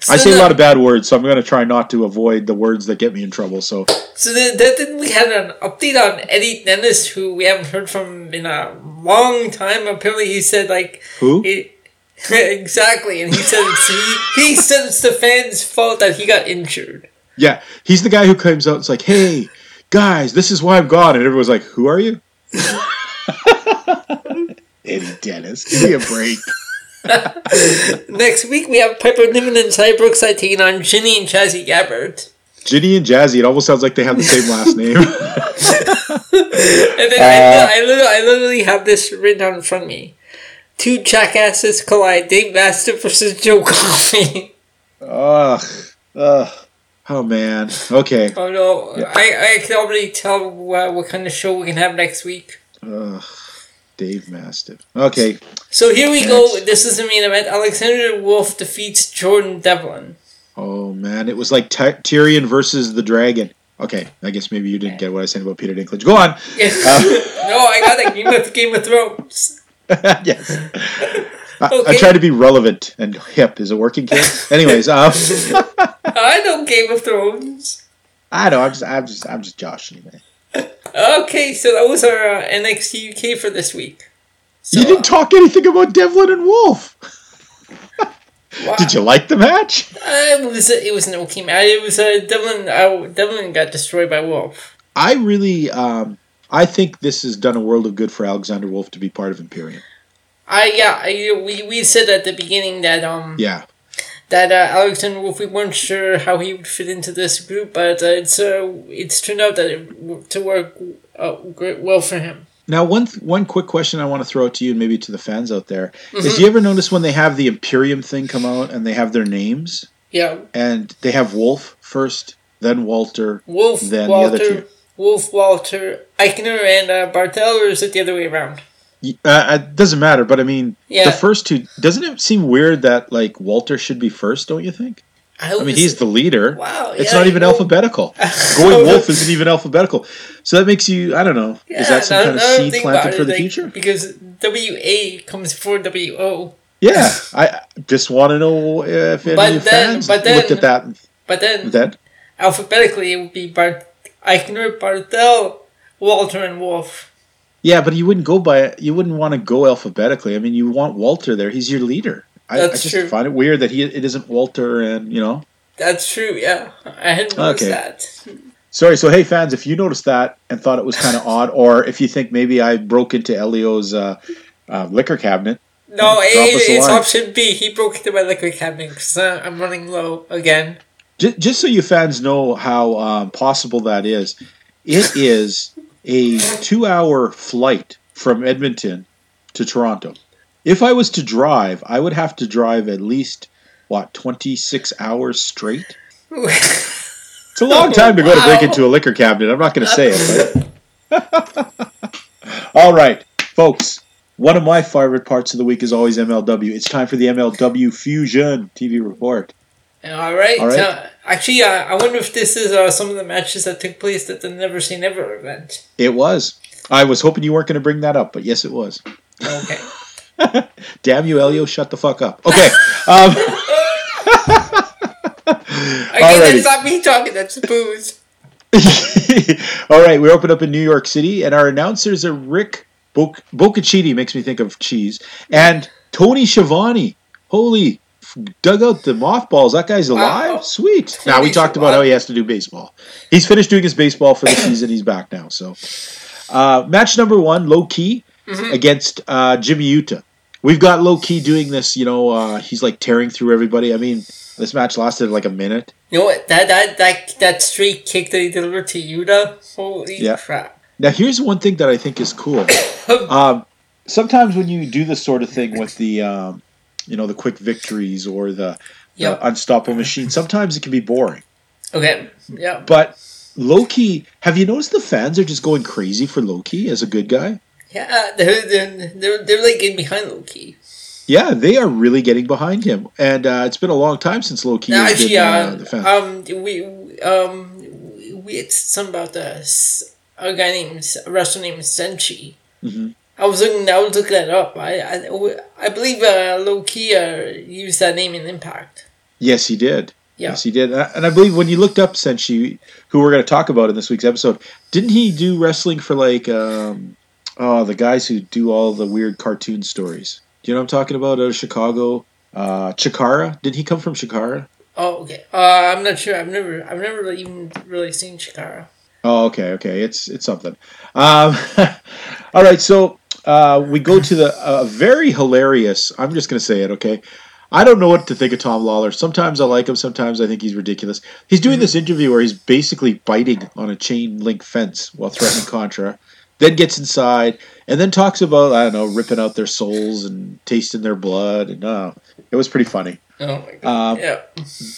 So I say a lot of bad words, so I'm going to try not to avoid the words that get me in trouble. So, So then, then then we had an update on Eddie Dennis, who we haven't heard from in a long time. Apparently, he said like who? exactly, and he said it's, he, he said it's the fans' fault that he got injured. Yeah, he's the guy who comes out. and is like, "Hey, guys, this is why I'm gone," and everyone's like, "Who are you?" Eddie Dennis, give me a break. Next week we have Piper Niven and Xia Brookside taking on Jinny and Jazzy Gabbard. Jinny and Jazzy. It almost sounds like they have the same last name. And then I, uh, I, literally, I literally have this written down in front of me. Two jackasses collide. Dave Mastiff versus Joe Coffey. ugh, ugh. Oh man. Okay. Oh no, I, I can already tell uh, what kind of show we can have next week. Ugh. Dave Mastiff. Okay. So here we go. This is the main event. Alexander Wolf defeats Jordan Devlin. Oh man, it was like Ty- Tyrion versus the dragon. Okay, I guess maybe you didn't get what I said about Peter Dinklage. Go on. no, I got that Game of Game of Thrones. yes. I, I try to be relevant and hip. Is it working, kid? Anyways, um, I know Game of Thrones. I know. I'm just, I'm just, I'm just joshing, man. Okay, so that was our uh, NXT UK for this week. So, you didn't talk anything about Devlin and Wolf. wow. Did you like the match? Uh, it was it was an okay match. It was uh, Devlin. Uh, Devlin got destroyed by Wolf. I really, um, I think this has done a world of good for Alexander Wolf to be part of Imperium. I yeah. I, we we said at the beginning that um Yeah. that uh, Alexander Wolf. We weren't sure how he would fit into this group, but uh, it's uh, it's turned out that it, to work uh, great well for him. Now, one th- one quick question I want to throw out to you and maybe to the fans out there is: Mm-hmm. Do you ever notice when they have the Imperium thing come out and they have their names Yeah, and they have Wolf first, then Walter? Wolf, Then the other two. Wolf, Walter, Aichner, and uh, Barthel, or is it the other way around? Uh, it doesn't matter, but I mean, Yeah. the first two. Doesn't it seem weird that like Walter should be first? Don't you think? I mean, he's the leader. wow. It's yeah, not even know- alphabetical. Going Wolf isn't even alphabetical. So that makes you, I don't know, is that some kind of seed planted for it, the like, future? Because W A comes before W O. Yeah, I I just want to know if any But then- fans but looked then- at that. But then That alphabetically it would be Bart Aichner, Barthel, Walter, and Wolf. yeah, but you wouldn't go by you wouldn't want to go alphabetically. I mean, you want Walter there. He's your leader. I, I just true. find it weird that he it isn't Walter and you know. That's true. Yeah, I hadn't noticed Okay. that. Sorry. So hey, fans, if you noticed that and thought it was kind of odd, or if you think maybe I broke into Elio's uh, uh, liquor cabinet No, it, it's line. option B. He broke into my liquor cabinet because uh, I'm running low again. Just, just so you fans know how um, possible that is, it is a two-hour flight from Edmonton to Toronto. If I was to drive, I would have to drive at least what twenty-six hours straight. It's a long time to go to break into a liquor cabinet. I'm not going to say it. But... All right, folks. One of my favorite parts of the week is always MLW. It's time for the MLW Fusion TV report. All right. All right. Uh, actually, uh, I wonder if this is uh, some of the matches that took place at the Never Say Never event. It was. I was hoping you weren't going to bring that up, but yes, it was. Okay. Damn you, Elio! Shut the fuck up. Okay. Um, Again, that's not me talking. That's booze. all right, we open up in New York City, and our announcers are Rick Bo- Boccaccini, makes me think of cheese, and Tony Schiavone. Holy, dug out the mothballs. That guy's alive. Wow. Sweet. now we talked about how he has to do baseball. He's finished doing his baseball for the season. He's back now. So, uh, match number one, Low Ki Mm-hmm. against uh, Jimmy Yuta. We've got Low Ki doing this. You know, uh, he's like tearing through everybody. I mean, this match lasted like a minute. You know what? That that that that straight kick that he delivered to Yuta. Holy Yeah. crap! Now, here's one thing that I think is cool. um, sometimes when you do this sort of thing with the, um, you know, the quick victories or the, the unstoppable machine, sometimes it can be boring. Okay. Yeah. But Low Ki, have you noticed the fans are just going crazy for Low Ki as a good guy? Yeah. They're they're they're, they're like getting behind Low Ki. Yeah, they are really getting behind him, and uh, it's been a long time since Low Ki Now, actually, been uh, um, we um we it's something about the a guy named a wrestler named Senshi. Mhm. I was looking. I was looking that up. I I, I believe uh, Low Ki uh, used that name in Impact. yes, he did. Yeah. Yes, he did. And I- And I believe when you looked up Senshi, who we're going to talk about in this week's episode, didn't he do wrestling for like um, oh the guys who do all the weird cartoon stories? Do you know what I'm talking about? Out of Chicago, uh, Chikara. Did he come from Chikara? Oh, okay. Uh, I'm not sure. I've never I've never even really seen Chikara. Oh, okay, okay. It's it's something. Um, all right, so uh, we go to the uh, very hilarious. I'm just going to say it, okay. I don't know what to think of Tom Lawlor. Sometimes I like him. Sometimes I think he's ridiculous. He's doing this interview where he's basically biting on a chain link fence while threatening Contra. Then gets inside and then talks about I don't know ripping out their souls and tasting their blood and uh, it was pretty funny. Oh my god. Um, yeah.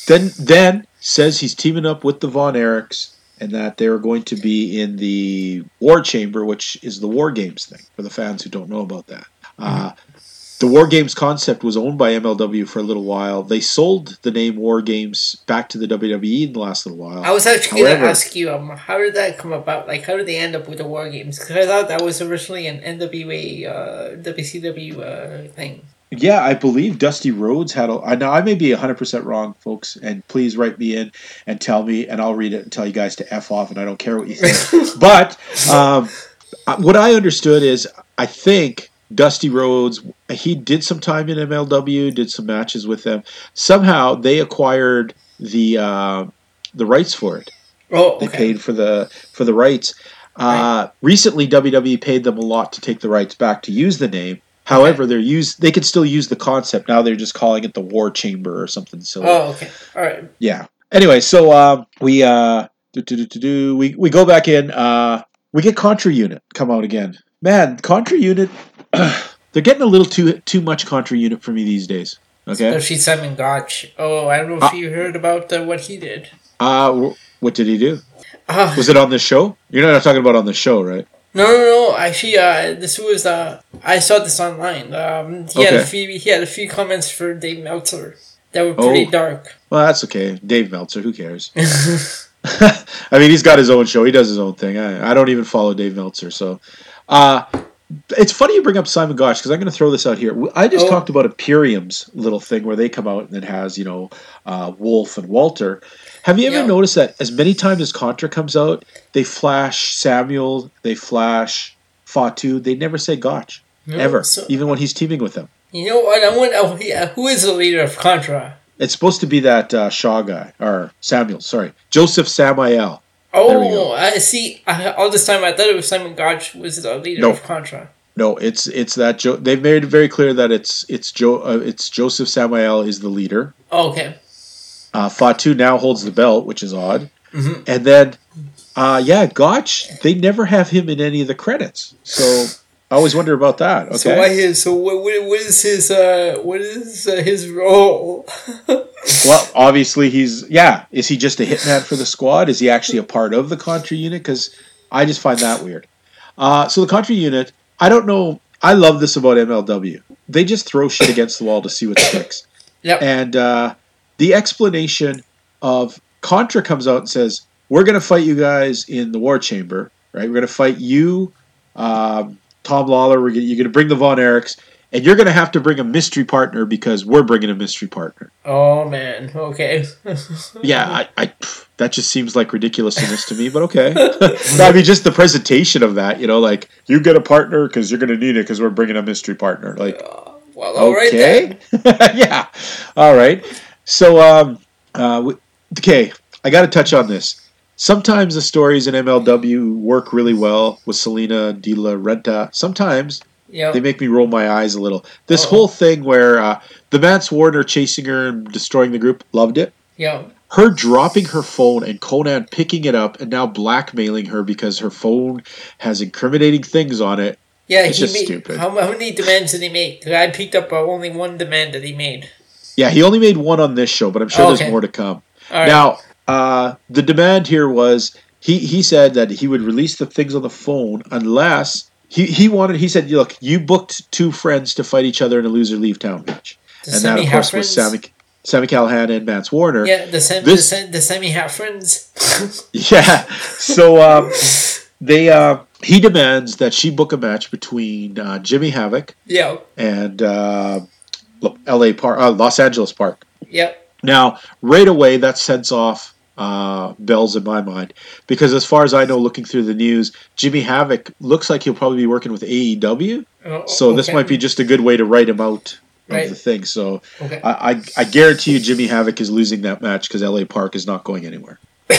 Then then says he's teaming up with the Von Erichs and that they're going to be in the War Chamber, which is the War Games thing for the fans who don't know about that. Uh, the War Games concept was owned by MLW for a little while. They sold the name War Games back to the WWE in the last little while. I was actually going to ask you, um, how did that come about? Like, how did they end up with the War Games? Because I thought that was originally an NWA, uh, WCW uh, thing. Yeah, I believe Dusty Rhodes had a. I know I may be 100% wrong, folks, and please write me in and tell me, and I'll read it and tell you guys to F off, and I don't care what you think. but um, what I understood is I think Dusty Rhodes, he did some time in MLW, did some matches with them. Somehow they acquired the uh, the rights for it. Oh, They paid for the for the rights. Uh, recently, WWE paid them a lot to take the rights back to use the name. However, they're use they can still use the concept now. They're just calling it the War Chamber or something. So Oh, okay. All right. yeah. Anyway, so um, we uh, do, do, do, do, do, we we go back in. Uh, we get Contra Unit come out again. Man, Contra Unit, they're getting a little too too much Contra Unit for me these days. Okay. Especially Simon Gotch. Oh, I don't know if you heard about uh, what he did. Uh, what did he do? Uh, Was it on the show? You're not talking about on the show, right? No, no, no. Actually, uh, this was uh, I saw this online. Um, he had a few. He had a few comments for Dave Meltzer that were pretty Oh. dark. Well, that's okay. Dave Meltzer, who cares? I mean, he's got his own show. He does his own thing. I, I don't even follow Dave Meltzer. So, uh, it's funny you bring up Simon Gotch because I'm going to throw this out here. I just Oh. talked about Imperium's little thing where they come out and it has, you know, uh, Wolf and Walter. Have you ever Yeah. noticed that as many times as Contra comes out, they flash Samuel, they flash Fatu, they never say Gotch. No, ever. so- even when he's teaming with them. You know what? I want. Oh, yeah. Who is the leader of Contra? It's supposed to be that uh, Shaw guy, or Samuel, sorry. Joseph Samael. Oh, I see. I, all this time I thought it was Simon Gotch was the leader No. of Contra. No, it's it's that Joe. they've made it very clear that it's it's Joe uh, it's Joseph Samuel is the leader. Oh, okay. Uh, Fatu now holds the belt, which is odd. Mhm. And then, uh, yeah, Gotch, they never have him in any of the credits. So I always wonder about that. Okay. So why his? So what? What, is his? Uh, what is uh, his role? well, obviously he's yeah. Is he just a hitman for the squad? Is he actually a part of the Contra unit? Because I just find that weird. Uh, so the Contra unit, I don't know. I love this about MLW. They just throw shit against the wall to see what sticks. Yep. And uh, the explanation of Contra comes out and says, "We're going to fight you guys in the War Chamber, right? We're going to fight you, um, Tom Lawlor. We're gonna, you're going to bring the Von Erichs, and you're going to have to bring a mystery partner because we're bringing a mystery partner." oh man. Okay. Yeah, I, I that just seems like ridiculousness to me, but okay. I mean, just the presentation of that, you know, like you get a partner because you're going to need it because we're bringing a mystery partner. Like, well, all right okay, then. yeah, all right. So, um, uh, okay, I got to touch on this. Sometimes the stories in MLW work really well with Salina De La Renta. Sometimes Yeah. they make me roll my eyes a little. This Uh-oh. whole thing where uh, the Mance Warner chasing her and destroying the group, loved it Yeah. her dropping her phone and Konnan picking it up and now blackmailing her because her phone has incriminating things on it. Yeah. It's he just made, stupid. How, how many demands did he make? I picked up uh, only one demand that he made. Yeah, he only made one on this show, but I'm sure Okay. there's more to come. All right. Now, uh, the demand here was he, he said that he would release the things on the phone unless he, he wanted he said, look, you booked two friends to fight each other in a loser leave town match. the and that of course was Sammy Sami Callihan and Mance Warner. Yeah. The sem- This- the, sem- the semi half friends. Yeah. So um, they uh, he demands that she book a match between uh, Jimmy Havoc yeah. and uh, L.A. Park, uh, Los Angeles Park. Yep. Now, right away, that sets off uh, bells in my mind because, as far as I know, looking through the news, Jimmy Havoc looks like he'll probably be working with AEW. Oh, So this might be just a good way to write him out of Right. the thing. So Okay. I, I, I guarantee you, Jimmy Havoc is losing that match because LA Park is not going anywhere.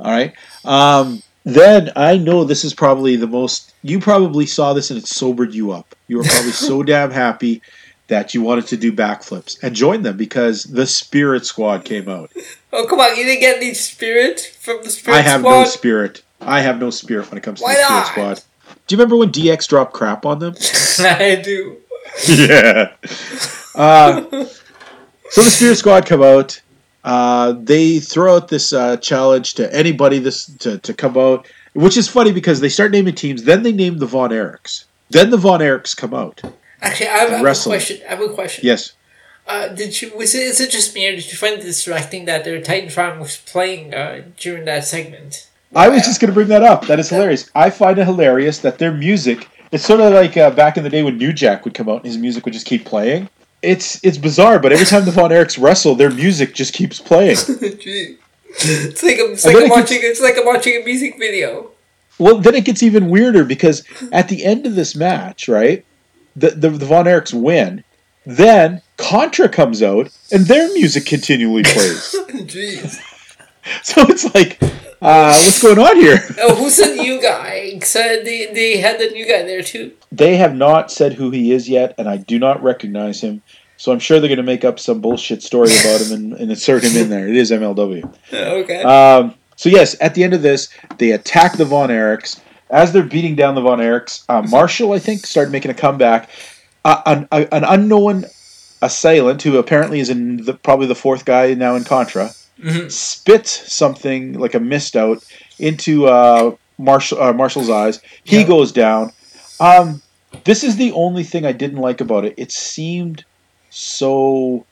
All right. Um, then I know this is probably the most. You probably saw this and it sobered you up. You were probably so damn happy that you wanted to do backflips and join them because the Spirit Squad came out. Oh come on! You didn't get any spirit from the spirit Squad. I have squad. no spirit. I have no spirit when it comes to Why the Spirit not? Squad. Do you remember when DX dropped crap on them? I do. yeah. Uh, so the Spirit Squad come out. Uh, they throw out this uh, challenge to anybody this to, to come out, which is funny because they start naming teams. Then they name the Von Erichs. Then the Von Erichs come out. Actually, I have, I have a question. I have a question. Yes. Uh, did you was it is it just me or did you find it distracting that their Titan fan was playing uh, during that segment? I was just going to bring that up. That is hilarious. I find it hilarious that their music. It's sort of like uh, back in the day when New Jack would come out and his music would just keep playing. It's it's bizarre, but every time the Von Erichs wrestle, their music just keeps playing. Gee. It's like I'm, it's like I'm it watching. It's like I'm watching a music video. Well, then it gets even weirder because at the end of this match, right, the the, the Von Erichs win. Then Contra comes out and their music continually plays. Jeez. so it's like, uh, what's going on here? Oh, who's the new guy? uh, they they had the new guy there too. They have not said who he is yet, and I do not recognize him. So I'm sure they're going to make up some bullshit story about him and, and insert him in there. It is MLW. Okay. Um, so yes, at the end of this, they attack the Von Erichs. As they're beating down the Von Erichs, uh, Marshall, I think, started making a comeback. Uh, an, a, an unknown assailant, who apparently is in the, probably the fourth guy now in Contra, Mhm. spits something like a mist out into uh, Marshall, uh, Marshall's eyes. He Yeah. goes down. Um, this is the only thing I didn't like about it. It seemed so.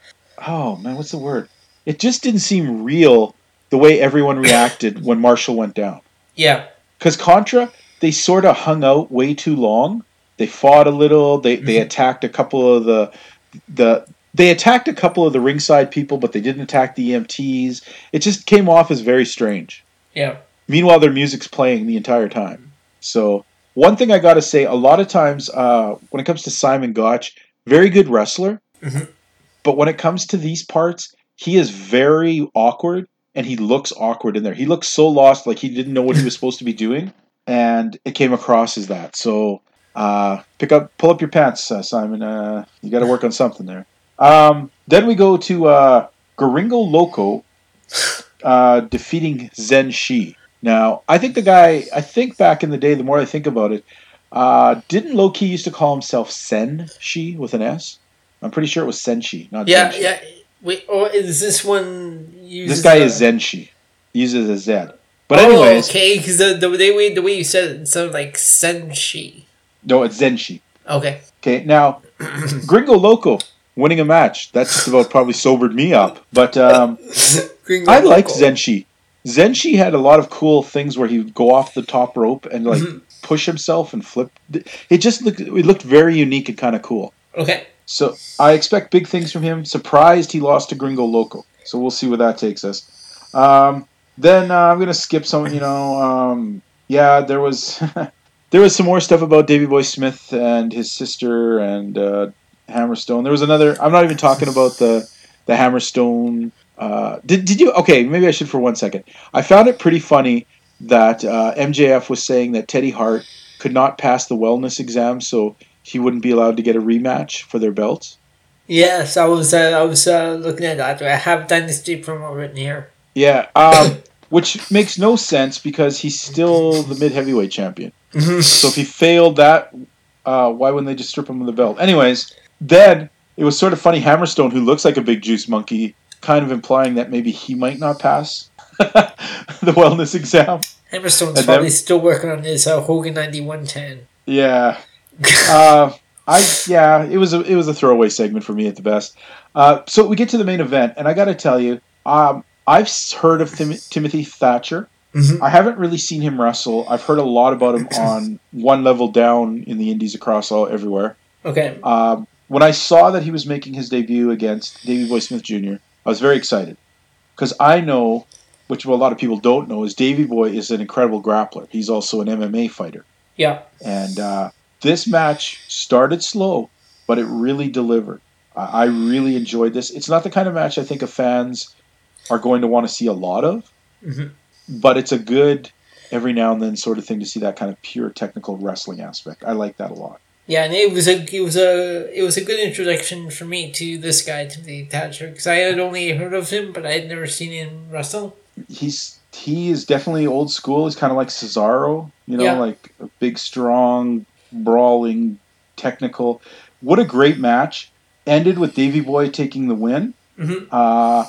Oh man, what's the word? It just didn't seem real the way everyone reacted when Marshall went down. yeah. Because Contra, they sort of hung out way too long. They fought a little. They they Mhm. attacked a couple of the the they attacked a couple of the ringside people, but they didn't attack the EMTs. It just came off as very strange. Yeah. Meanwhile, their music's playing the entire time. So one thing I got to say, a lot of times uh, when it comes to Simon Gotch, very good wrestler, Mhm. but when it comes to these parts, he is very awkward and he looks awkward in there. He looks so lost, like he didn't know what he was supposed to be doing, and it came across as that. So Uh, pick up, pull up your pants, uh, Simon. Uh, you got to work on something there. Um, then we go to uh, Gringo Loco uh, defeating Zen Shi. Now, I think the guy. I think back in the day, the more I think about it, uh, didn't Low Ki used to call himself Sen Shi with an S? I'm pretty sure it was Senshi, not Zen. Yeah, Zenshi. yeah. Wait, or is this one uses This guy a- is Zenshi. He uses a Z. But oh, anyways, okay, because the, the, way, the way you said it, it sounded like Senshi. no, it's Zenshi. Okay. Okay, now Gringo Loco winning a match. That's just about probably sobered me up. But um, I liked Loco. Zenshi. Zenshi had a lot of cool things where he'd go off the top rope and like Mm-hmm. push himself and flip. It just looked it looked very unique and kind of cool. Okay. So I expect big things from him. Surprised he lost to Gringo Loco. So we'll see where that takes us. Um, then uh, I'm gonna skip some. You know, um, yeah, there was there was some more stuff about Davey Boy Smith and his sister and uh, Hammerstone. There was another. I'm not even talking about the the Hammerstone. Uh, did did you? Okay, maybe I should for one second. I found it pretty funny that uh, MJF was saying that Teddy Hart could not pass the wellness exam, so he wouldn't be allowed to get a rematch for their belts. Yes, I was uh, I was uh, looking at that. I have Dynasty promo written here. Yeah, um, which makes no sense because he's still the mid heavyweight champion. So if he failed that, uh, why wouldn't they just strip him of the belt? Anyways, then it was sort of funny. Hammerstone, who looks like a big juice monkey, kind of implying that maybe he might not pass the wellness exam. Hammerstone's And probably then- still working on his uh, Hogan 9110. Yeah. Uh, I yeah, it was a it was a throwaway segment for me at the best. Uh, so we get to the main event, and I got to tell you, um, I've heard of Tim- Timothy Thatcher. Mhm. I haven't really seen him wrestle. I've heard a lot about him on one level down in the Indies across all everywhere. Okay. Um, when I saw that he was making his debut against Davey Boy Smith Jr., I was very excited because I know, which a lot of people don't know, is Davey Boy is an incredible grappler. He's also an MMA fighter. Yeah. And uh, this match started slow, but it really delivered. I I really enjoyed this. It's not the kind of match I think of fans are going to want to see a lot of, Mhm. but it's a good every now and then sort of thing to see that kind of pure technical wrestling aspect. I like that a lot. Yeah, and it was a it was a it was a good introduction for me to this guy Timothy Thatcher because I had only heard of him, but I had never seen him wrestle. He's he is definitely old school. He's kind of like Cesaro, you know, Yeah. like a big, strong, brawling, technical. What a great match! Ended with Davey Boy taking the win. Mhm. Uh,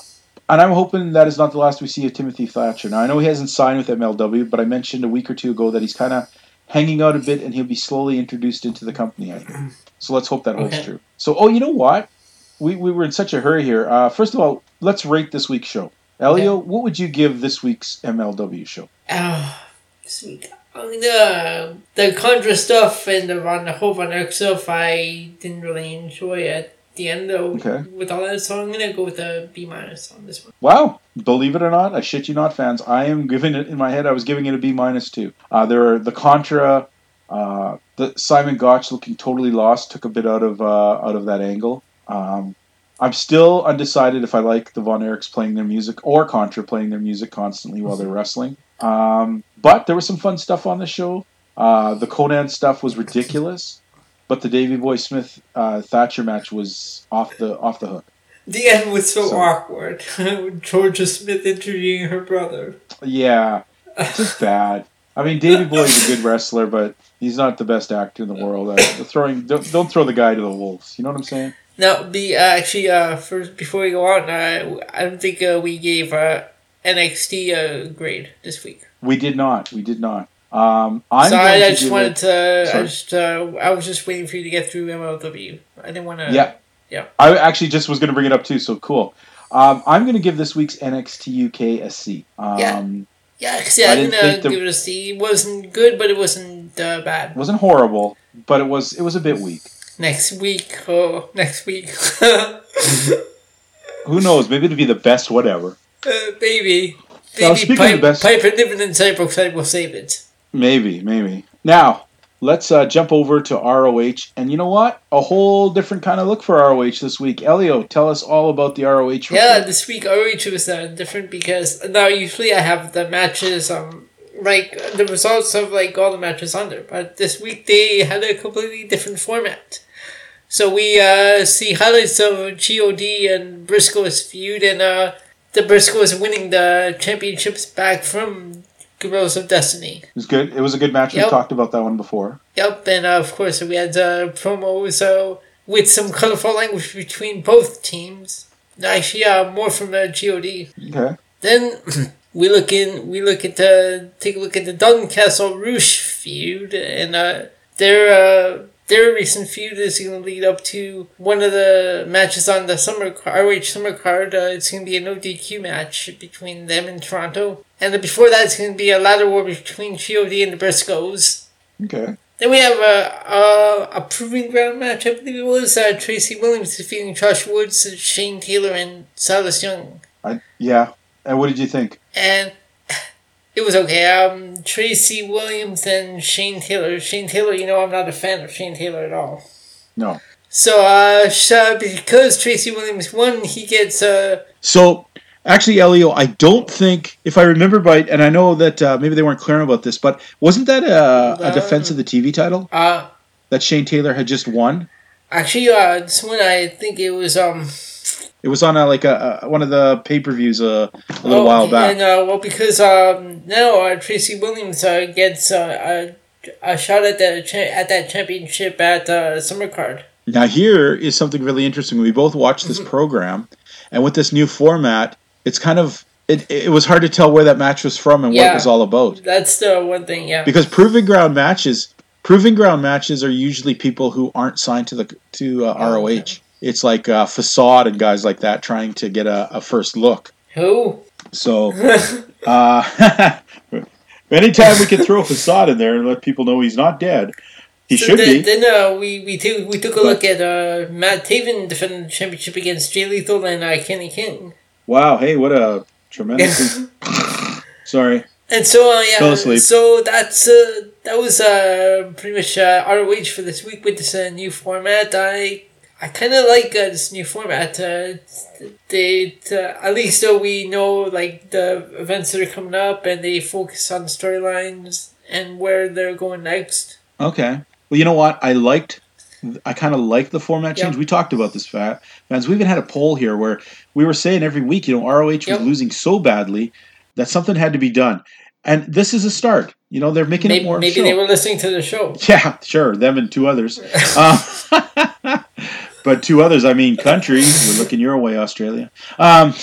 and I'm hoping that is not the last we see of Timothy Thatcher. Now I know he hasn't signed with MLW, but I mentioned a week or two ago that he's kind of hanging out a bit, and he'll be slowly introduced into the company. I think. So let's hope that holds Okay. true. So, oh, you know what? We we were in such a hurry here. Uh, first of all, let's rate this week's show. Elio, what would you give this week's MLW show? Oh, sweet. I mean, the the Contra stuff and the whole Von Erich stuff I didn't really enjoy at the end though. Okay. With all that, so I'm gonna go with a B minus on this one. Wow, believe it or not, I shit you not, fans. I am giving it in my head. I was giving it a B minus two. Uh, there are the Contra, uh, the Simon Gotch looking totally lost took a bit out of uh, out of that angle. Um, I'm still undecided if I like the Von Erichs playing their music or Contra playing their music constantly while they're wrestling. Um, but there was some fun stuff on the show. Uh, the Konnan stuff was ridiculous, but the Davey Boy Smith uh, Thatcher match was off the off the hook. The end was so, So- awkward. Georgia Smith interviewing her brother. Yeah, it's just bad. I mean, Davey Boy is a good wrestler, but he's not the best actor in the world. Uh, throwing, don't, don't throw the guy to the wolves. You know what I'm saying? Now, the uh, actually, uh, first before we go on, uh, I don't think uh, we gave uh, NXT a grade this week. We did not. We did not. Um, I'm so I, just wanted it- to. I just. Uh, I was just waiting for you to get through MLW. I didn't want to. Yeah. Yeah. I actually just was going to bring it up too. So cool. Um, I'm going to give this week's NXT UK a C. Um, Yeah. Yeah, see, I, I didn't, didn't uh, the- give it a C. It wasn't good, but it wasn't uh, bad. It wasn't horrible, but it was it was a bit weak. Next week, oh, next week, Who knows? Maybe it'll be the best whatever. uh, baby, Now, baby, speaking of pipe, the best- Piper Niven and Cypress will save it. Maybe, maybe. Now, let's uh, jump over to ROH. And you know what? A whole different kind of look for ROH this week. Elio, tell us all about the ROH. Yeah, this week ROH was uh, different because now usually I have the matches um like the results of like all the matches on there. But this week they had a completely different format. So we uh, see highlights of God and Briscoe's feud, and uh, the Briscoes winning the championships back from Guerrillas of Destiny. It was good. It was a good match. Yep. We talked about that one before. Yep, and uh, of course we had uh, promos uh, with some colorful language between both teams. Actually, uh, more from the God. Okay. Then we look in. We look at the take a look at the Dalton Castle Rush feud, and uh, their uh, their recent feud is going to lead up to one of the matches on the summer car- ROH summer card. Uh, it's going to be a no DQ match between them and Toronto, and then before that, it's going to be a ladder war between God and the Briscoes. Okay. Then we have a, a, a proving ground match. I believe it was uh, Tracy Williams defeating Josh Woods, Shane Taylor, and Silas Young. I yeah. And what did you think? And it was okay. Um, Tracy Williams and Shane Taylor. Shane Taylor, you know, I'm not a fan of Shane Taylor at all. No. So, uh, uh, because Tracy Williams won, he gets uh, So actually, Elio, I don't think if I remember right, and I know that uh, maybe they weren't clear about this, but wasn't that a, a defense of the TV title uh, that Shane Taylor had just won? actually, uh, this one I think it was um. It was on a, like a, a one of the pay per views uh, a little oh, while back. And uh, well, because um now uh, Tracy Williams uh, gets uh, a, a shot at the cha- at that championship at uh, Summer Card. Now here is something really interesting. We both watched Mm-hmm. this program, and with this new format, it's kind of it, it was hard to tell where that match was from and what it was all about. That's the one thing, yeah. Because proving ground matches, proving ground matches are usually people who aren't signed to the to uh, Oh, ROH. It's like uh, facade and guys like that trying to get a, a first look. Who? So, uh, anytime we can throw facade in there and let people know he's not dead, he So should then, be. then uh, we we took we took a But- look at uh, Matt Taven defending the championship against Jay Lethal and uh, Kenny King. Wow! Hey, what a tremendous. Sorry. And so uh, yeah, Fell asleep. so that's uh, that was uh, pretty much uh, ROH for this week with this uh, new format. I I kind of like uh, this new format. Uh, they uh, at least uh, we know like the events that are coming up, and they focus on storylines and where they're going next. Okay. Well, you know what? I liked. I kind of like the format change. Yep. We talked about this, fat fans. We even had a poll here where we were saying every week, you know, ROH was losing so badly that something had to be done, and this is a start. You know, they're making it more. maybe show. they were listening to the show. Yeah, sure. Them and two others. Uh, but two others, I mean, country. We're looking your way, Australia. Um,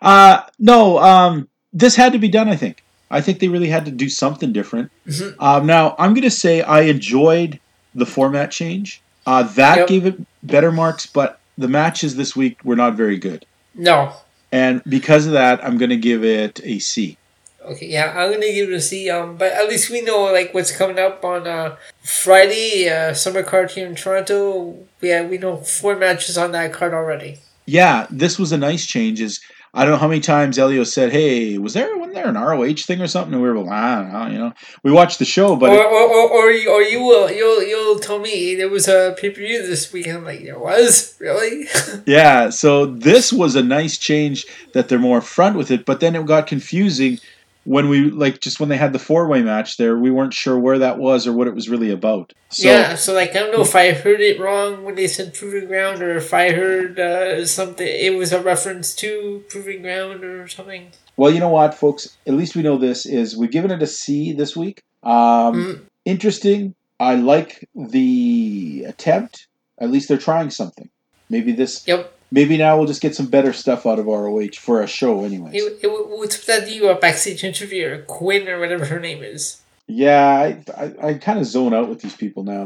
uh, no, um, this had to be done, I think. I think they really had to do something different. Mhm. Um, now, I'm going to say I enjoyed the format change. Uh, that Yep. gave it better marks, but the matches this week were not very good. No. And because of that, I'm going to give it a C. Okay, yeah, I'm gonna give it a C. Um, but at least we know like what's coming up on uh Friday, uh, summer card here in Toronto. Yeah, we know four matches on that card already. yeah, this was a nice change. Is I don't know how many times Elio said, "Hey, was there wasn't there an ROH thing or something?" And we were like, "I don't know." You know, we watched the show, but or, it- or, or, or, you, or you will you'll you'll tell me there was a pay per view this weekend. I'm like, there was really. yeah. So this was a nice change that they're more front with it. But then it got confusing when we like just when they had the four way match there. We weren't sure where that was or what it was really about. So yeah, so like I don't know if I heard it wrong when they said proving ground, or if I heard uh, something. It was a reference to proving ground or something. Well, you know what, folks? At least we know this is we've given it a C this week. Um, Mm. Interesting. I like the attempt. At least they're trying something. Maybe this. Yep. Maybe now we'll just get some better stuff out of ROH for a show, anyways. It, it, what's that uh, backstage interviewer, Quinn or whatever her name is? yeah, I I, I kind of zone out with these people now. I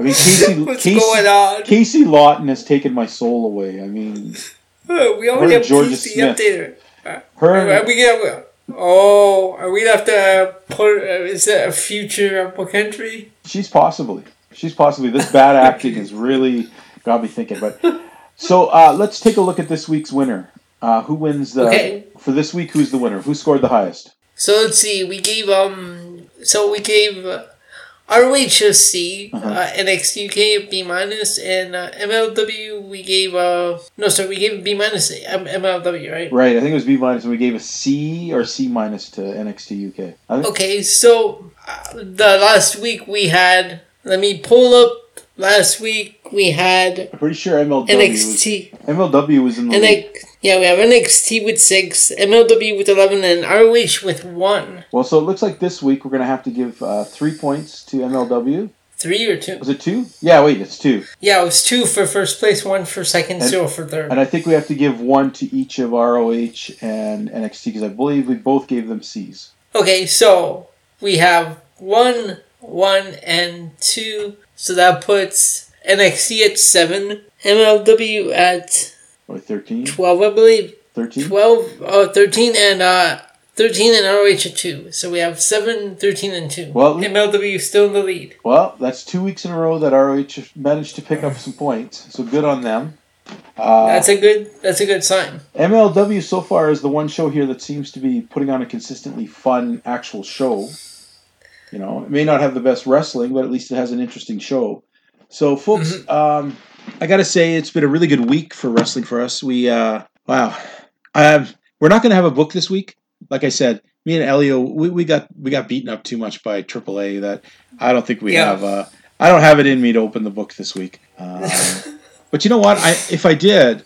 mean, Casey What's Casey, going on? Casey Lawton has taken my soul away. I mean, Uh, we already have Georgia Casey Smith. updater. Uh, her. are we gonna? Oh, are we gonna have to put? Uh, is that a future Rumble country? She's possibly. She's possibly. This bad acting has really got me thinking. But so uh, let's take a look at this week's winner. Uh, who wins the Okay. for this week? Who's the winner? Who scored the highest? So let's see. We gave um. So we gave uh, ROH a C, Uh-huh. uh, NXT UK B minus, and uh, MLW we gave uh no, sorry, we gave B minus M- MLW, right? Right, I think it was B minus, and we gave a C or C minus to NXT UK. Think, Okay, so uh, the last week we had. Let me pull up. Last week we had I'm pretty sure MLW NXT. was MLW was in the And lead. like, yeah, we have NXT with six, MLW with eleven, and ROH with one. Well, so it looks like this week we're gonna have to give uh, three points to MLW. Three or two? Was it two? Yeah, wait, it's two. Yeah, it was two for first place, one for second, And- zero for third. And I think we have to give one to each of ROH and NXT because I believe we both gave them C's. Okay, so we have one, one, and two. So that puts NXT at seven, MLW at Or 13? 12, I believe. 13? 12, uh, 13, and uh, 13 and ROH at 2. So we have 7, 13, and 2. Well- MLW still in the lead. Well, that's two weeks in a row that ROH managed to pick up some points, so good on them. Uh, That's a good. That's a good sign. MLW so far is the one show here that seems to be putting on a consistently fun actual show. You know, it may not have the best wrestling, but at least it has an interesting show. So, folks, um, I got to say it's been a really good week for wrestling for us. We, uh, wow, um, we're not going to have a book this week. Like I said, me and Elio, we, we got we got beaten up too much by AAA that I don't think we Yeah. have. Uh, I don't have it in me to open the book this week. Um, but you know what? I if I did,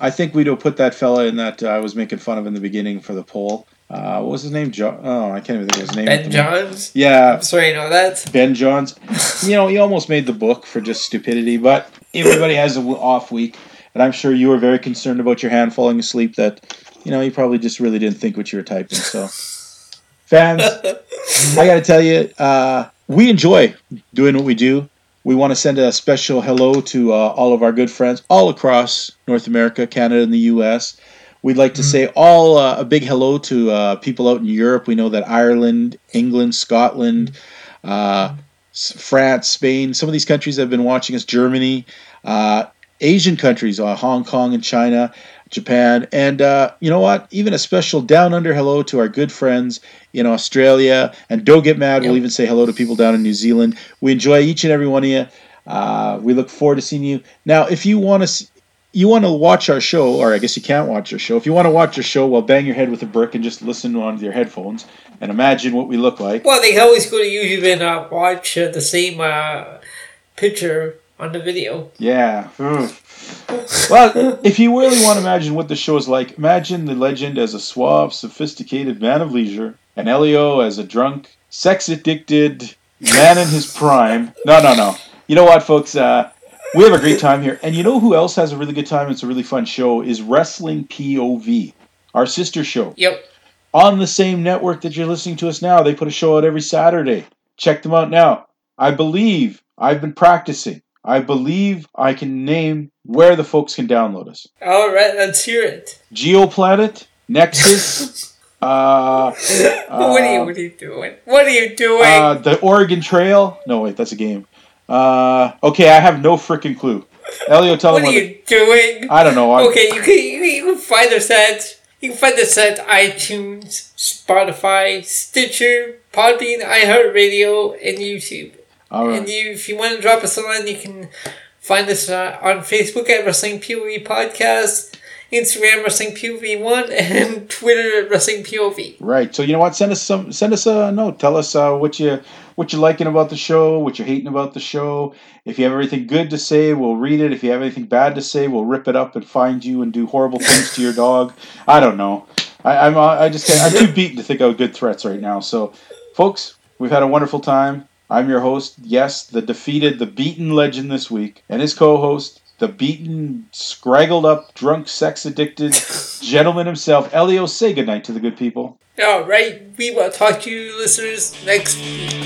I think we'd have put that fella in that I was making fun of in the beginning for the poll. Uh, what was his name? Jo- oh, I can't even think of his name. Ben. Johns. Yeah, I'm sorry, no, that's. Ben Johns. You know, he almost made the book for just stupidity, but everybody has an off week, and I'm sure you were very concerned about your hand falling asleep. That you know, you probably just really didn't think what you were typing. So, fans, I got to tell you, uh, we enjoy doing what we do. We want to send a special hello to uh, all of our good friends all across North America, Canada, and the U.S. We'd like to say all uh, a big hello to uh, people out in Europe. We know that Ireland, England, Scotland, uh, France, Spain, some of these countries have been watching us. Germany, uh, Asian countries, uh, Hong Kong and China, Japan, and uh, you know what? Even a special down under hello to our good friends in Australia. And don't get mad, we'll even say hello to people down in New Zealand. We enjoy each and every one of you. Uh, we look forward to seeing you. Now, if you want to. You want to watch our show, or I guess you can't watch our show. If you want to watch our show, well, bang your head with a brick and just listen on your headphones and imagine what we look like. Well, they can always go to YouTube and uh, watch uh, the same uh, picture on the video. Yeah. well, if you really want to imagine what the show is like, imagine the legend as a suave, sophisticated man of leisure, and Elio as a drunk, sex addicted man in his prime. No, no, no. You know what, folks? Uh, we have a great time here. And you know who else has a really good time? It's a really fun show. Is Wrestling POV, our sister show. Yep. On the same network that you're listening to us now, they put a show out every Saturday. Check them out now. I believe I've been practicing. I believe I can name where the folks can download us. All right, let's hear it. GeoPlanet, Nexus, uh, what are you? What are you doing? What are you doing? uh, the Oregon Trail. No, wait, that's a game. Uh, okay, I have no freaking clue. Elio, tell what them are what. you doing? I don't know. I, Okay, you can, you can you can find us at you can find us at iTunes, Spotify, Stitcher, Podbean, iHeartRadio, and YouTube. All right. And you, if you want to drop us a line, you can find us uh, on Facebook at Wrestling POV Podcast, Instagram Wrestling POV One, and Twitter at Wrestling POV. Right. So you know what? Send us some. Send us a note. Tell us uh, what you what you're liking about the show, what you're hating about the show. If you have anything good to say, we'll read it. If you have anything bad to say, we'll rip it up and find you and do horrible things to your dog. I don't know. I, I'm uh, I just I'm too beaten to think of good threats right now. So, folks, we've had a wonderful time. I'm your host. Yes, the defeated, the beaten legend this week, and his co-host, the beaten, scraggled up, drunk, sex addicted gentleman himself, Elio, say goodnight to the good people. All right, we will talk to you listeners next week.